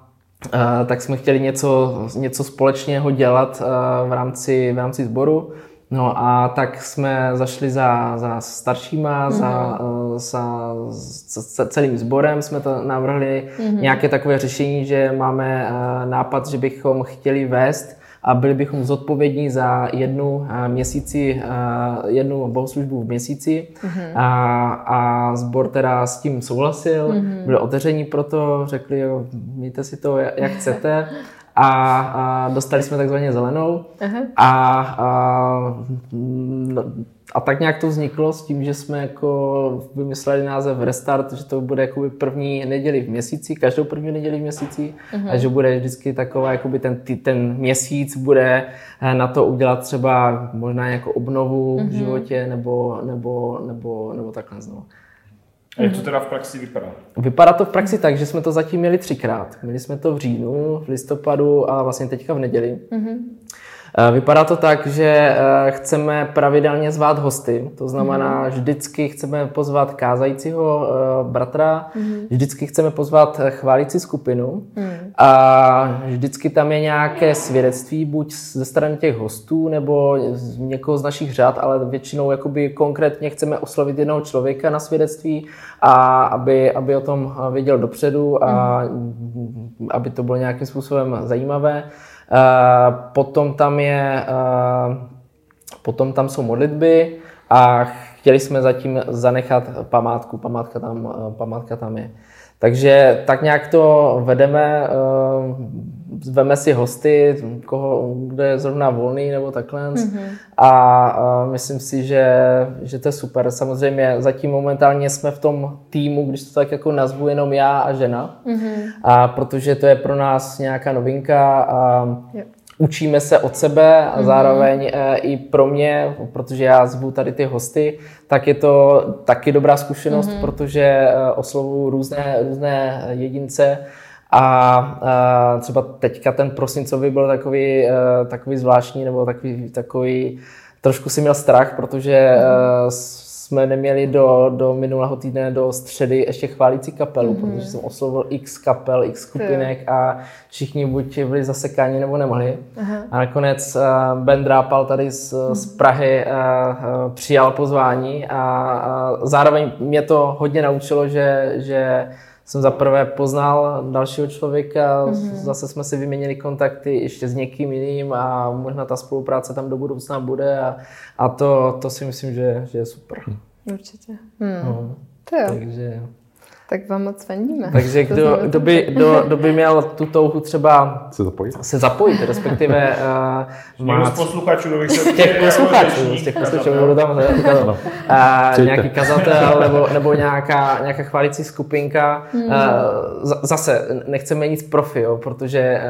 a tak jsme chtěli něco, něco společného dělat v rámci, v rámci sboru. No a tak jsme zašli za, za staršíma, mm-hmm. za, za, za celým sborem, jsme to navrhli mm-hmm. nějaké takové řešení, že máme nápad, že bychom chtěli vést a byli bychom zodpovědní za jednu měsíci, jednu bohoslužbu v měsíci mm-hmm. a, a sbor teda s tím souhlasil, mm-hmm. byli otevření pro to, řekli, jo, mějte si to, jak chcete. a, a dostali jsme takzvaně zelenou uh-huh. a, a, no, a tak nějak to vzniklo s tím, že jsme jako vymysleli název Restart, že to bude jakoby první neděli v měsíci, každou první neděli v měsíci uh-huh. a že bude vždycky taková, jakoby ten, ten měsíc bude eh, na to udělat třeba možná jako obnovu uh-huh. v životě nebo, nebo, nebo, nebo takhle znovu. A jak to teda v praxi vypadá? Vypadá to v praxi tak, že jsme to zatím měli třikrát. Měli jsme to v říjnu, v listopadu a vlastně teďka v neděli. Mm-hmm. Vypadá to tak, že eh, chceme pravidelně zvát hosty, to znamená, mm. vždycky chceme pozvat kázajícího eh, bratra, mm. vždycky chceme pozvat chválící skupinu mm. a vždycky tam je nějaké svědectví, buď ze strany těch hostů nebo z někoho z našich řad, ale většinou jakoby konkrétně chceme oslovit jednoho člověka na svědectví a aby, aby o tom věděl dopředu a mm. aby to bylo nějakým způsobem zajímavé. Eh, potom tam je, eh, potom tam jsou modlitby a chtěli jsme zatím zanechat památku, památka tam, eh, památka tam je. Takže tak nějak to vedeme, zveme si hosty, koho, kdo je zrovna volný nebo takhle. Mm-hmm. A myslím si, že, že to je super. Samozřejmě zatím momentálně jsme v tom týmu, když to tak jako nazvu jenom já a žena, mm-hmm. a protože to je pro nás nějaká novinka a, učíme se od sebe a zároveň eh, i pro mě, protože já zvu tady ty hosty, tak je to taky dobrá zkušenost, protože eh, oslovuju různé, různé jedince a, a třeba teďka ten prosincový byl takový, eh, takový zvláštní nebo takový, takový trošku si měl strach, protože eh, jsme neměli do, do minulého týdne, do středy ještě chválící kapelu, mm-hmm. protože jsem oslovil x kapel, x skupinek a všichni buď byli zasekáni nebo nemohli. Aha. A nakonec uh, Ben Drápal tady z, z Prahy uh, uh, přijal pozvání a, a zároveň mě to hodně naučilo, že, že jsem za prvé poznal dalšího člověka, mm-hmm. zase jsme si vyměnili kontakty ještě s někým jiným a možná ta spolupráce tam do budoucna bude a, a to, to si myslím, že, že je super. Určitě. Hmm. No. To jo. Takže tak vám moc fandíme. Takže kdo, kdo, by, kdo, kdo by měl tu touhu třeba se zapojit, se zapojit respektive uh, má... Z posluchačů, z [laughs] těch posluchačů, z těch posluchačů budu tam. Uh, nějaký kazatel nebo, nebo nějaká, nějaká chválící skupinka. Hmm. Uh, zase nechceme nic profi, jo, protože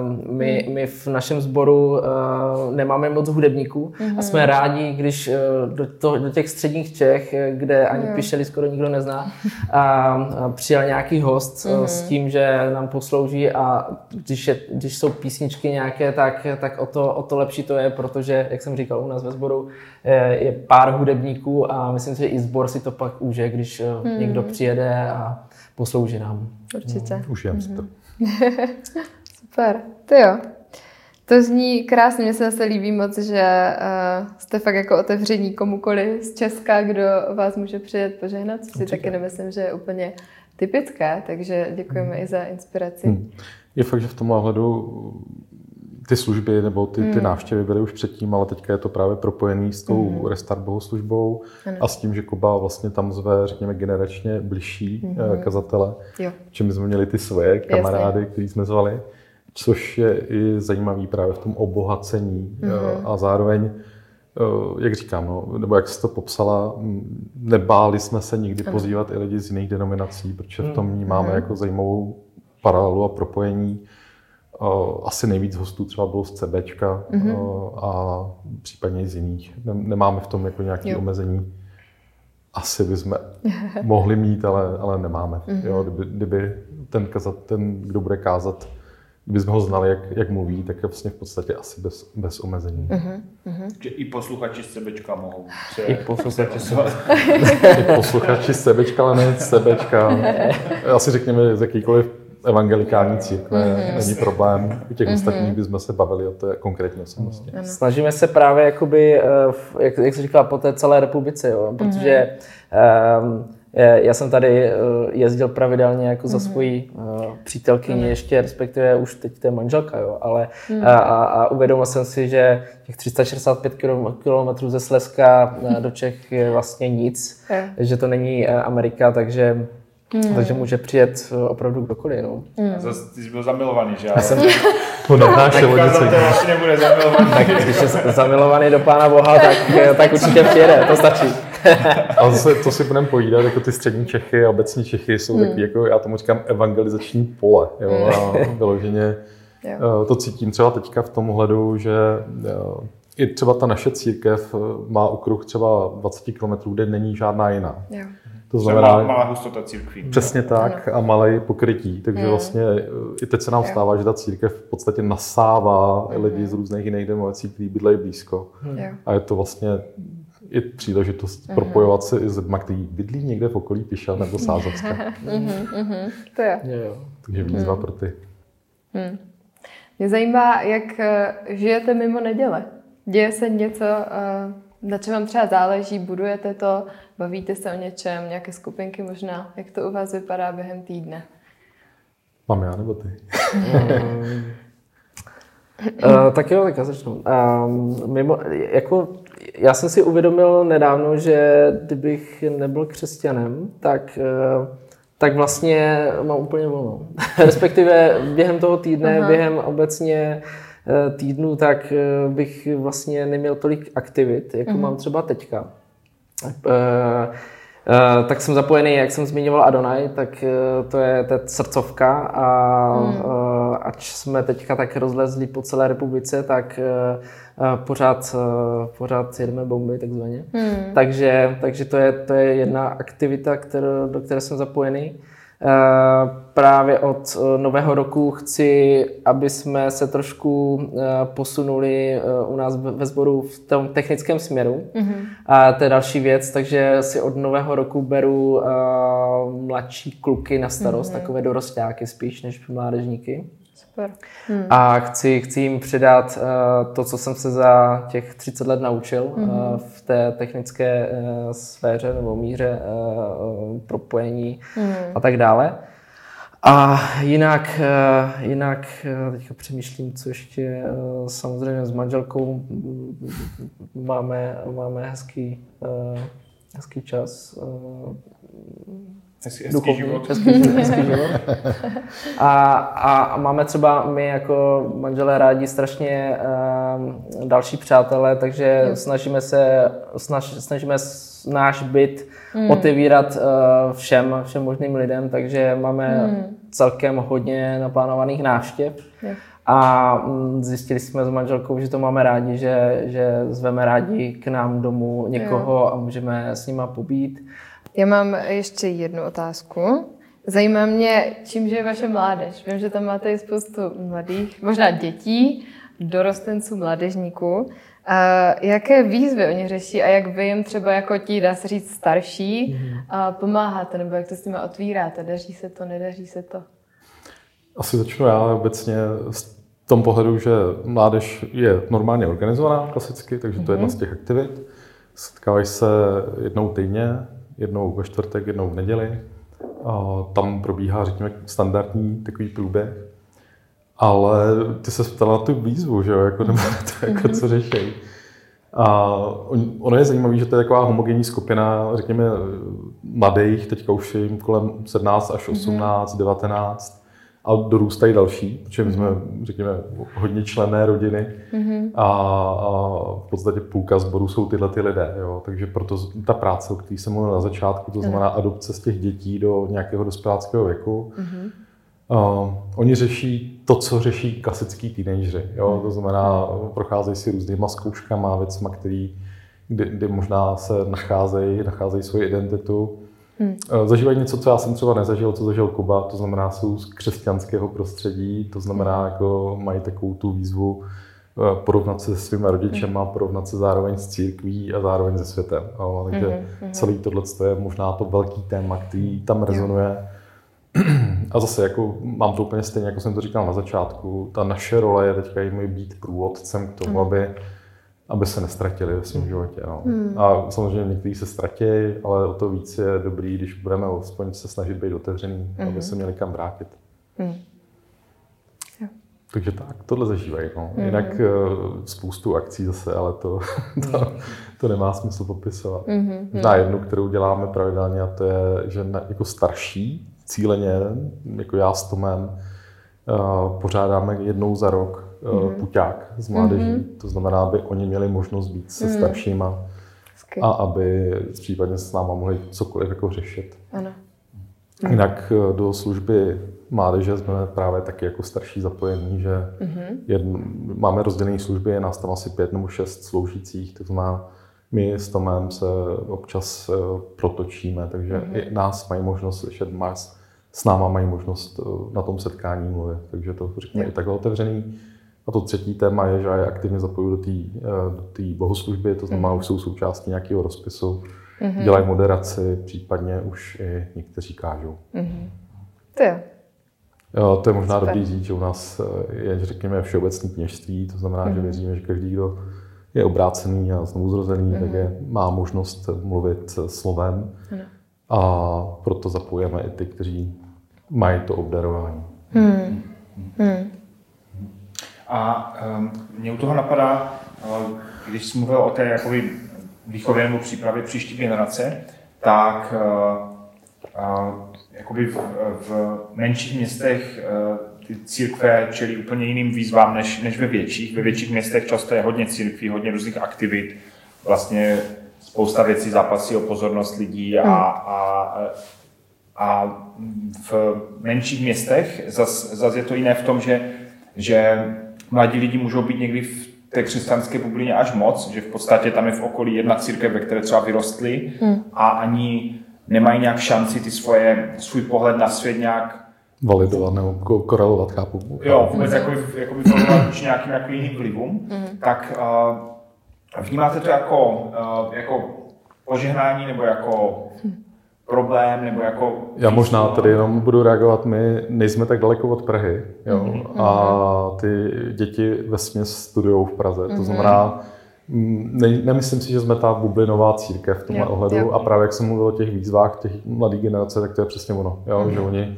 uh, my, hmm. my v našem sboru uh, nemáme moc hudebníků hmm. a jsme rádi, když uh, do, to, do těch středních Čech, kde ani hmm. pišeli skoro nikdo nezná, uh, přijel nějaký host mm-hmm. s tím, že nám poslouží a když, je, když jsou písničky nějaké, tak, tak o, to, o to lepší to je, protože, jak jsem říkal, u nás ve sboru je, je pár hudebníků a myslím si, že i sbor si to pak užije, když mm-hmm. někdo přijede a poslouží nám. Určitě. No, užijem mm-hmm. si to. [laughs] Super, to jo. To zní krásně, mně se zase líbí moc, že uh, jste fakt jako otevření komukoli z Česka, kdo vás může přijet požehnat, co si taky nemyslím, že je úplně typické, takže děkujeme hmm. i za inspiraci. Hmm. Je fakt, že v tomhle ohledu ty služby nebo ty, ty hmm. návštěvy byly už předtím, ale teďka je to právě propojený s tou hmm. restart bohoslužbou ano. a s tím, že Kuba vlastně tam zve, řekněme, generačně bližší hmm. kazatele. Jo. Čím jsme měli ty svoje kamarády, Jasně. který jsme zvali což je i zajímavý právě v tom obohacení mm-hmm. a zároveň, eh, jak říkám, no, nebo jak jsi to popsala, nebáli jsme se nikdy ano. pozývat i lidi z jiných denominací, protože v tom mm-hmm. máme jako zajímavou paralelu a propojení. Eh, asi nejvíc hostů třeba bylo z CBčka mm-hmm. a případně i z jiných. Nemáme v tom jako nějaké omezení. Asi bychom [laughs] mohli mít, ale, ale nemáme. Mm-hmm. Jo, kdyby, kdyby ten, kazat, ten, kdo bude kázat, kdybychom ho znali, jak, jak mluví, tak je vlastně v podstatě asi bez, bez omezení. Uh-huh, uh-huh. Že i posluchači z sebečka mohou se... I posluchači, se... [laughs] I posluchači z sebečka, ale ne z sebečka. Asi řekněme z jakýkoliv evangelikální církve, mm-hmm. není problém. U těch mm-hmm. ostatních bychom se bavili o té konkrétní osobnosti. Mm-hmm. Snažíme se právě, jakoby, eh, jak, jak jsi říkala, po té celé republice, jo? protože mm-hmm. um, já jsem tady eh, jezdil pravidelně jako za mhm. svojí eh, přítelkyni mm. ještě, respektive už teď to je manželka, jo, ale mm. a, a uvědomil jsem si, že těch 365 km ze Slezska eh, do Čech je vlastně nic, je. že to není Amerika, takže Hmm. Takže může přijet opravdu kdokoliv. No. Hmm. Zase ty jsi byl zamilovaný, že? Já jsem to nenášel o něco nebude zamilovaný. tak když je zamilovaný do Pána Boha, tak, tak určitě přijede, to stačí. [laughs] A zase to si budeme povídat, jako ty střední Čechy a obecní Čechy jsou hmm. takový, jako já tomu říkám, evangelizační pole. Jo, hmm. a vyloženě jo. Eh, to cítím třeba teďka v tom hledu, že eh, i třeba ta naše církev eh, má okruh třeba 20 km, kde není žádná jiná. Jo. To znamená, malá, malá hustota církví. Přesně tak ano. a malé pokrytí. Takže mm. vlastně i teď se nám stává, že ta církev v podstatě nasává mm. lidi z různých jiných denominací, kteří bydlejí blízko. Mm. A je to vlastně i příležitost mm-hmm. propojovat se i s lidmi, kteří bydlí někde v okolí Pišel nebo Sázovska. mm-hmm, [laughs] to je. Jo. Takže výzva mm. pro ty. Mm. Mě zajímá, jak eh, žijete mimo neděle. Děje se něco, eh, na čem vám třeba záleží, budujete to, bavíte se o něčem, nějaké skupinky možná. Jak to u vás vypadá během týdne? Mám já nebo ty? [laughs] uh, tak jo, tak já začnu. Um, mimo, jako já jsem si uvědomil nedávno, že kdybych nebyl křesťanem, tak, eh, tak vlastně mám úplně volno. [laughs] Respektive během toho týdne, Aha. během obecně eh, týdnu, tak eh, bych vlastně neměl tolik aktivit, jako uh-huh. mám třeba teďka. Uh, tak jsem zapojený, jak jsem zmiňoval Adonai, tak uh, to je ta srdcovka a, mm. uh, ač jsme teďka tak rozlezli po celé republice, tak pořád, pořád jedeme bomby takzvaně. Hmm. Takže, takže to, je, to je jedna aktivita, kterou, do které jsem zapojený. Eh, právě od eh, nového roku chci, aby jsme se trošku eh, posunuli u nás ve sboru v tom technickém směru. Mm-hmm. A to je další věc, takže si od nového roku beru mladší kluky na starost, mm-hmm. takové dorostáky spíš než mládežníky. Super. Hmm. A chci, chci jim předat uh, to, co jsem se za těch 30 let naučil hmm. uh, v té technické uh, sféře nebo míře uh, propojení hmm. a tak dále. A jinak, uh, jinak uh, teďka přemýšlím, co ještě uh, samozřejmě s manželkou máme, máme hezký, hezký čas. Hezký, hezký život. Hezký, [laughs] hezký život. A, a máme třeba my jako manželé rádi strašně uh, další přátelé, takže jo. snažíme se, snaž, snažíme náš byt hmm. otevírat uh, všem, všem možným lidem, takže máme hmm. celkem hodně naplánovaných návštěv. Jo. A mm, zjistili jsme s manželkou, že to máme rádi, že, že zveme rádi k nám domů někoho jo. a můžeme s nima pobít. Já mám ještě jednu otázku. Zajímá mě, čím je vaše mládež. Vím, že tam máte i spoustu mladých, možná dětí, dorostenců, mládežníků. A jaké výzvy oni řeší a jak vy jim třeba jako ti, dá se říct, starší, mm-hmm. a pomáháte, nebo jak to s nimi otvíráte? Daří se to, nedaří se to? Asi začnu já obecně z tom pohledu, že mládež je normálně organizovaná klasicky, takže to je jedna z mhm. těch aktivit. Setkávají se jednou týdně, jednou ve čtvrtek, jednou v neděli. A tam probíhá, řekněme, standardní takový průběh. Ale ty se ptala na tu výzvu, že jo, jako, nebo to, jako, co řeší. A ono je zajímavé, že to je taková homogenní skupina, řekněme, mladých, teďka už je jim kolem 17 až 18, mm-hmm. 19 a dorůstají další, protože my jsme, řekněme, hodně členné rodiny mm-hmm. a, a v podstatě půlka zboru jsou tyhle ty lidé. Jo? Takže proto ta práce, o které jsem mluvil na začátku, to znamená adopce z těch dětí do nějakého dospěláckého věku, mm-hmm. Uh, oni řeší to, co řeší klasický teenageři. Jo? Mm. To znamená, procházejí si různýma zkouškama, věcma, který, kdy, kdy možná se nacházejí, nacházejí svoji identitu Hmm. Eh, zažívají něco, co já jsem třeba nezažil, co zažil Kuba, to znamená, jsou z křesťanského prostředí, to znamená, hmm. jako mají takovou tu výzvu eh, porovnat se se svými rodičema, hmm. porovnat se zároveň s církví a zároveň se světem. Jo, takže hmm. hmm. celý tohle je možná to velký téma, který tam rezonuje. [clears throat] A zase jako, mám to úplně stejně, jako jsem to říkal na začátku, ta naše role je teďka jim být průvodcem k tomu, hmm. aby aby se nestratili ve svém životě. No. Hmm. A samozřejmě někteří se ztratí, ale o to víc je dobrý, když budeme aspoň se snažit být otevřený, hmm. aby se měli kam vrátit. Hmm. Takže tak, tohle zažívají. No. Hmm. Jinak uh, spoustu akcí zase, ale to, [laughs] to, to nemá smysl popisovat. Hmm. Na jednu, kterou děláme pravidelně, a to je, že na, jako starší, cíleně, jako já s Tomem, uh, pořádáme jednou za rok mm-hmm. puťák z mládeží. Mm-hmm. To znamená, aby oni měli možnost být se mm-hmm. staršíma a aby případně s náma mohli cokoliv jako řešit. Ano. Jinak eh, do služby mládeže jsme právě taky jako starší zapojení, že mm-hmm. jedn, máme rozdělené služby, je nás tam asi pět nebo šest sloužících, to znamená, my s Tomem se občas uh, protočíme, takže mm-hmm. i nás mají možnost slyšet, s náma mají možnost na tom setkání mluvit, takže to řekněme i takhle otevřený. A to třetí téma je, že já je aktivně zapoju do té do bohoslužby, to znamená, mm. už jsou součástí nějakého rozpisu, mm-hmm. dělají moderaci, případně už i někteří kážou. Mm-hmm. To je. Jo, to je možná Super. dobrý říct, že u nás eh, je, řekněme, všeobecné kněžství, to znamená, mm-hmm. že mhm. věříme, že každý, kdo je obrácený a znovu zrozený, mm-hmm. tak je, má možnost mluvit slovem. Mm. A proto zapojíme i ty, kteří mají to obdarování. Mm. Mm. A um, mě u toho napadá, uh, když jsem mluvil o té jakoby, výchově nebo přípravě příští generace, tak uh, uh, jakoby v, v menších městech uh, ty církve čelí úplně jiným výzvám než, než ve větších. Ve větších městech často je hodně církví, hodně různých aktivit, vlastně spousta věcí zápasí o pozornost lidí a, hmm. a A v menších městech zase zas je to jiné v tom, že, že mladí lidi můžou být někdy v té křesťanské bublině až moc, že v podstatě tam je v okolí jedna církev, ve které třeba vyrostli hmm. a ani nemají nějak šanci ty svoje, svůj pohled na svět nějak validovat nebo korelovat, chápu. Jo, vůbec jako, jako by nějakým jako jiným vlivům, mm. tak uh, vnímáte to jako, uh, jako požehnání nebo jako problém, nebo jako... Já možná tady jenom budu reagovat, my nejsme tak daleko od Prahy, jo, mm-hmm. a ty děti ve směs studují v Praze, mm-hmm. to mhm. znamená, mm, ne, nemyslím si, že jsme ta bublinová církev v tomhle jo, ohledu jo. a právě jak jsem mluvil o těch výzvách těch mladých generace, tak to je přesně ono, jo, mm-hmm. že oni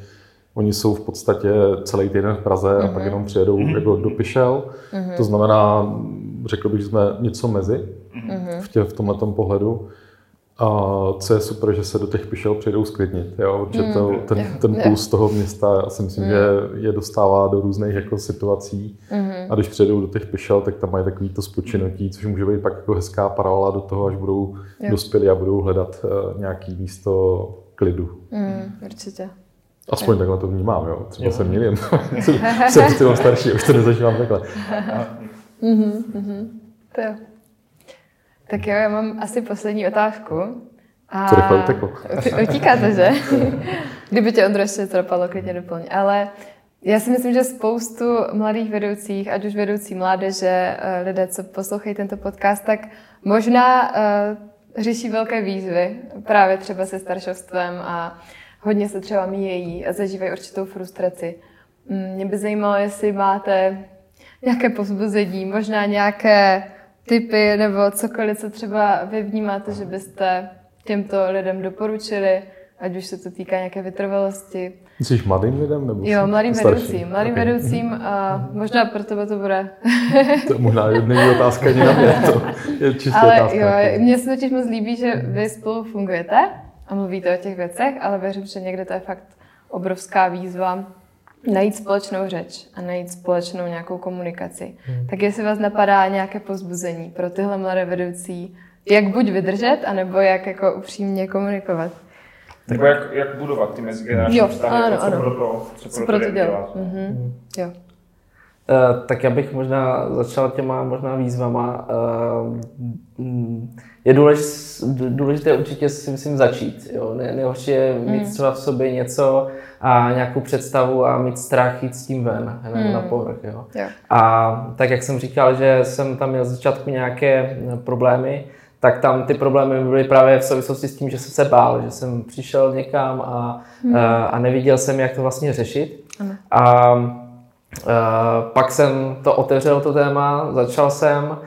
Oni jsou v podstatě celý týden v Praze mm-hmm. a pak mhm. jenom přijedou mm-hmm. jako do Pišel. Mm-hmm. To znamená, řekl bych, že jsme něco mezi mm-hmm. v, tě, v tomhle pohledu. A co je super, že se do těch pišel přijdou sklidnit. Jo? Že to, mm, ten, ten puls toho města, já si myslím, mm. že je dostává do různých jako situací. Mm. A když přijedou do těch pišel, tak tam mají takový to spočinutí, což může být pak jako hezká paralela do toho, až budou jo. dospělí a budou hledat uh, nějaký místo klidu. Mm, určitě. Aspoň jo. takhle to vnímám, jo. Třeba jo. [laughs] jsem milím. jsem starší, už to nezažívám takhle. mm-hmm, [laughs] mm-hmm. To jo. Tak jo, já mám asi poslední otázku. A... To rychle uteklo. Utíká to, že? [laughs] Kdyby tě Ondro ještě to dopadlo, klidně doplň. Ale já si myslím, že spoustu mladých vedoucích, ať už vedoucí mládeže, eh, lidé, co poslouchají tento podcast, tak možná uh, řeší velké výzvy, právě třeba se staršovstvem a hodně se třeba míjejí a zažívají určitou frustraci. Mm, mě by zajímalo, jestli máte nějaké povzbuzení, možná nějaké typy nebo cokoliv, co třeba vy vnímáte, že byste těmto lidem doporučili, ať už se to týká nějaké vytrvalosti. Myslíš mladým lidem? Nebo jo, mladým starší? vedoucím. Mladým okay. vedoucím a možná pro tebe to bude. to možná není otázka ani na mě, to je čistě Ale otázka. jo, mně se totiž moc líbí, že vy spolu fungujete a mluvíte o těch věcech, ale věřím, že někde to je fakt obrovská výzva najít společnou řeč a najít společnou nějakou komunikaci. Hmm. Tak jestli vás napadá nějaké pozbuzení pro tyhle mladé vedoucí, jak buď vydržet, anebo jak jako upřímně komunikovat. Nebo jak, jak budovat ty mezigenerační vztahy, ano, co ano. pro to, co, co pro to dělat. dělat. Mm-hmm. Mm. Jo. Uh, tak já bych možná začal těma možná výzvama. Uh, je důležité, důležité určitě si myslím začít. Jo? Ne, nejhorší je mít hmm. třeba v sobě něco a nějakou představu a mít strach jít s tím ven, hned hmm. na povrch. Jo? Jo. A tak jak jsem říkal, že jsem tam měl z začátku nějaké problémy, tak tam ty problémy byly právě v souvislosti s tím, že jsem se bál, že jsem přišel někam a, hmm. a, a neviděl jsem, jak to vlastně řešit. A, a pak jsem to otevřel, to téma, začal jsem,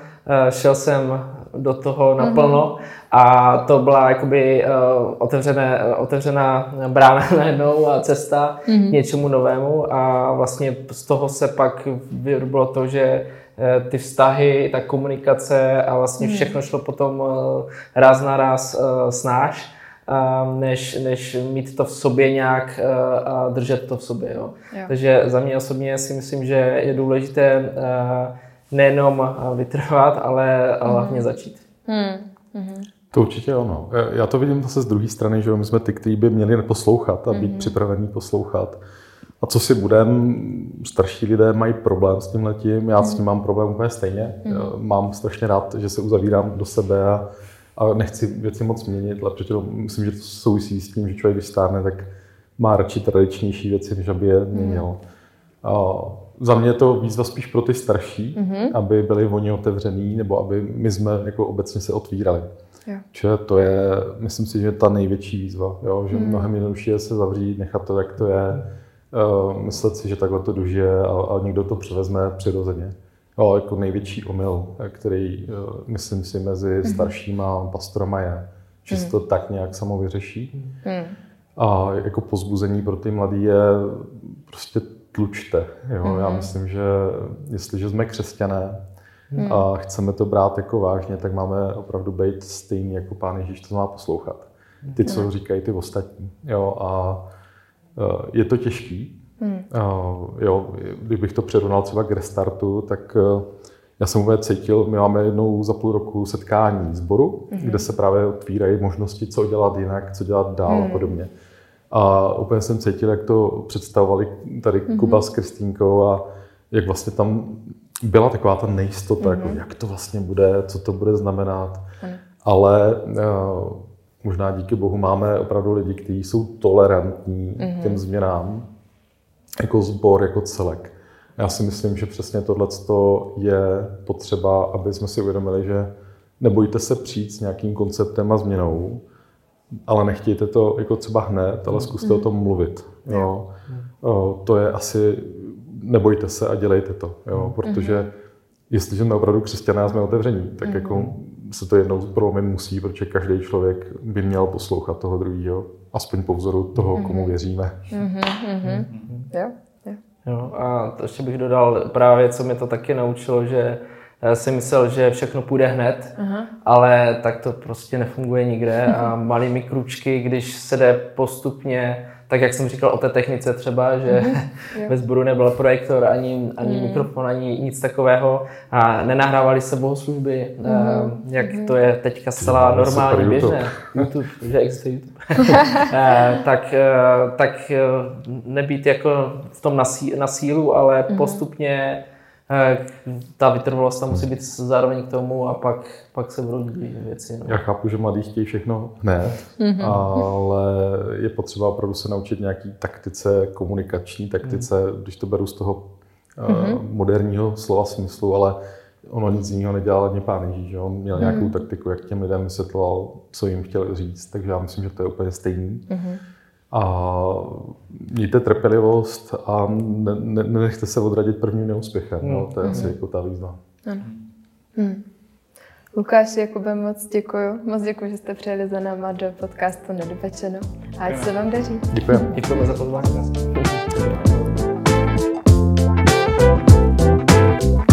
šel jsem do toho naplno mm-hmm. a to byla jakoby uh, otevřené, otevřená brána [laughs] najednou a cesta mm-hmm. k něčemu novému a vlastně z toho se pak vyrobilo to, že eh, ty vztahy, ta komunikace a vlastně mm. všechno šlo potom eh, ráz na ráz snáš, než, než mít to v sobě nějak a držet to v sobě. Jo. Jo. Takže za mě osobně si myslím, že je důležité nejenom vytrvat, ale mm. hlavně začít. Mm. To určitě ono. Já to vidím zase z druhé strany, že my jsme ty, kteří by měli poslouchat a být mm. připravení poslouchat. A co si budem, starší lidé mají problém s tím letím, já mm. s tím mám problém úplně stejně. Mm. Mám strašně rád, že se uzavírám do sebe a, a nechci věci moc měnit, ale protože myslím, že to souvisí s tím, že člověk, když stárne, tak má radši tradičnější věci, než aby je měnil. Mm. A za mě je to výzva spíš pro ty starší, mm-hmm. aby byli oni otevřený, nebo aby my jsme jako obecně se otvírali. Jo. To je, myslím si, že ta největší výzva, jo? že mm. mnohem jednodušší je se zavřít, nechat to, jak to je, uh, myslet si, že takhle to dužije a, a někdo to převezme přirozeně. Jo, jako největší omyl, který, uh, myslím si, mezi mm. staršíma pastorama je, že se to tak nějak samo vyřeší. Mm. A jako pozbuzení pro ty mladý je prostě tlučte. Jo? Já mhm. myslím, že jestliže jsme křesťané mm. a chceme to brát jako vážně, tak máme opravdu být stejný jako Pán Ježíš, to má poslouchat. Ty, co říkají ty ostatní. Jo? A e, je to těžký. Mm. Jo, kdybych to přirovnal třeba k restartu, tak e, já jsem úplně cítil, my máme jednou za půl roku setkání sboru, mm-hmm. kde se právě otvírají možnosti, co dělat jinak, co dělat dál mm. a podobně. A úplně jsem cítil, jak to představovali tady mm-hmm. Kuba s Kristínkou a jak vlastně tam byla taková ta nejistota, mm-hmm. jako mhm. jak to vlastně bude, co to bude znamenat. Mm. Ale uh, možná díky bohu máme opravdu lidi, kteří jsou tolerantní mm-hmm. těm změnám, jako sbor, jako celek. Já si myslím, že přesně tohle je potřeba, aby jsme si uvědomili, že nebojte se přijít s nějakým konceptem a změnou, ale nechtějte to jako třeba hned, ale zkuste mm. o tom mluvit. Jo. O, to je asi, nebojte se a dělejte to, jo, mm. protože mm. jestliže jsme opravdu křesťané a jsme otevření, tak mm. jako se to jednou prolomit musí, protože každý člověk by měl poslouchat toho druhého, aspoň po vzoru toho, mm. komu věříme. Mm-hmm, mm-hmm. Jo, jo. Jo, a to ještě bych dodal právě, co mě to taky naučilo, že si myslel, že všechno půjde hned, Aha. ale tak to prostě nefunguje nikde a [laughs] malými kručky, když se jde postupně, tak jak jsem říkal o té technice třeba, že [laughs] mm ve sboru nebyl projektor, ani, ani mm. mikrofon, ani nic takového a nenahrávali se bohoslužby, mm. jak mm. to je teďka zcela normálně běžné. YouTube, že existuje YouTube. [laughs] tak, eh, tak eh, nebýt jako v tom na, sí, na sílu, ale mm. postupně Eh, ta vytrvalost tam musí být zároveň k tomu a pak, pak se budou věci. No. Já chápu, že mladí chtějí všechno hned, mm-hmm. ale je potřeba opravdu se naučit nějaký taktice, komunikační taktice, mm. když to beru z toho mm-hmm. uh, moderního slova smyslu, ale ono nic jiného nedělal ani pán Ježíš, že? on měl mm. nějakou taktiku, jak těm lidem vysvětloval, co jim chtěl říct, takže já myslím, že to je úplně stejný. Mm-hmm. A mějte trpělivost a ne, ne, nenechte se odradit prvním neúspěchem. No, to je mm. asi mhm. jako ta výzva. Ano. Hm. Mm. Lukáš, Jakube, moc děkuji. Moc děkuji, že jste přijeli za náma do podcastu Nedopečeno. A ať se vám daří. Děkuji. Děkuji za pozvání. Thank you.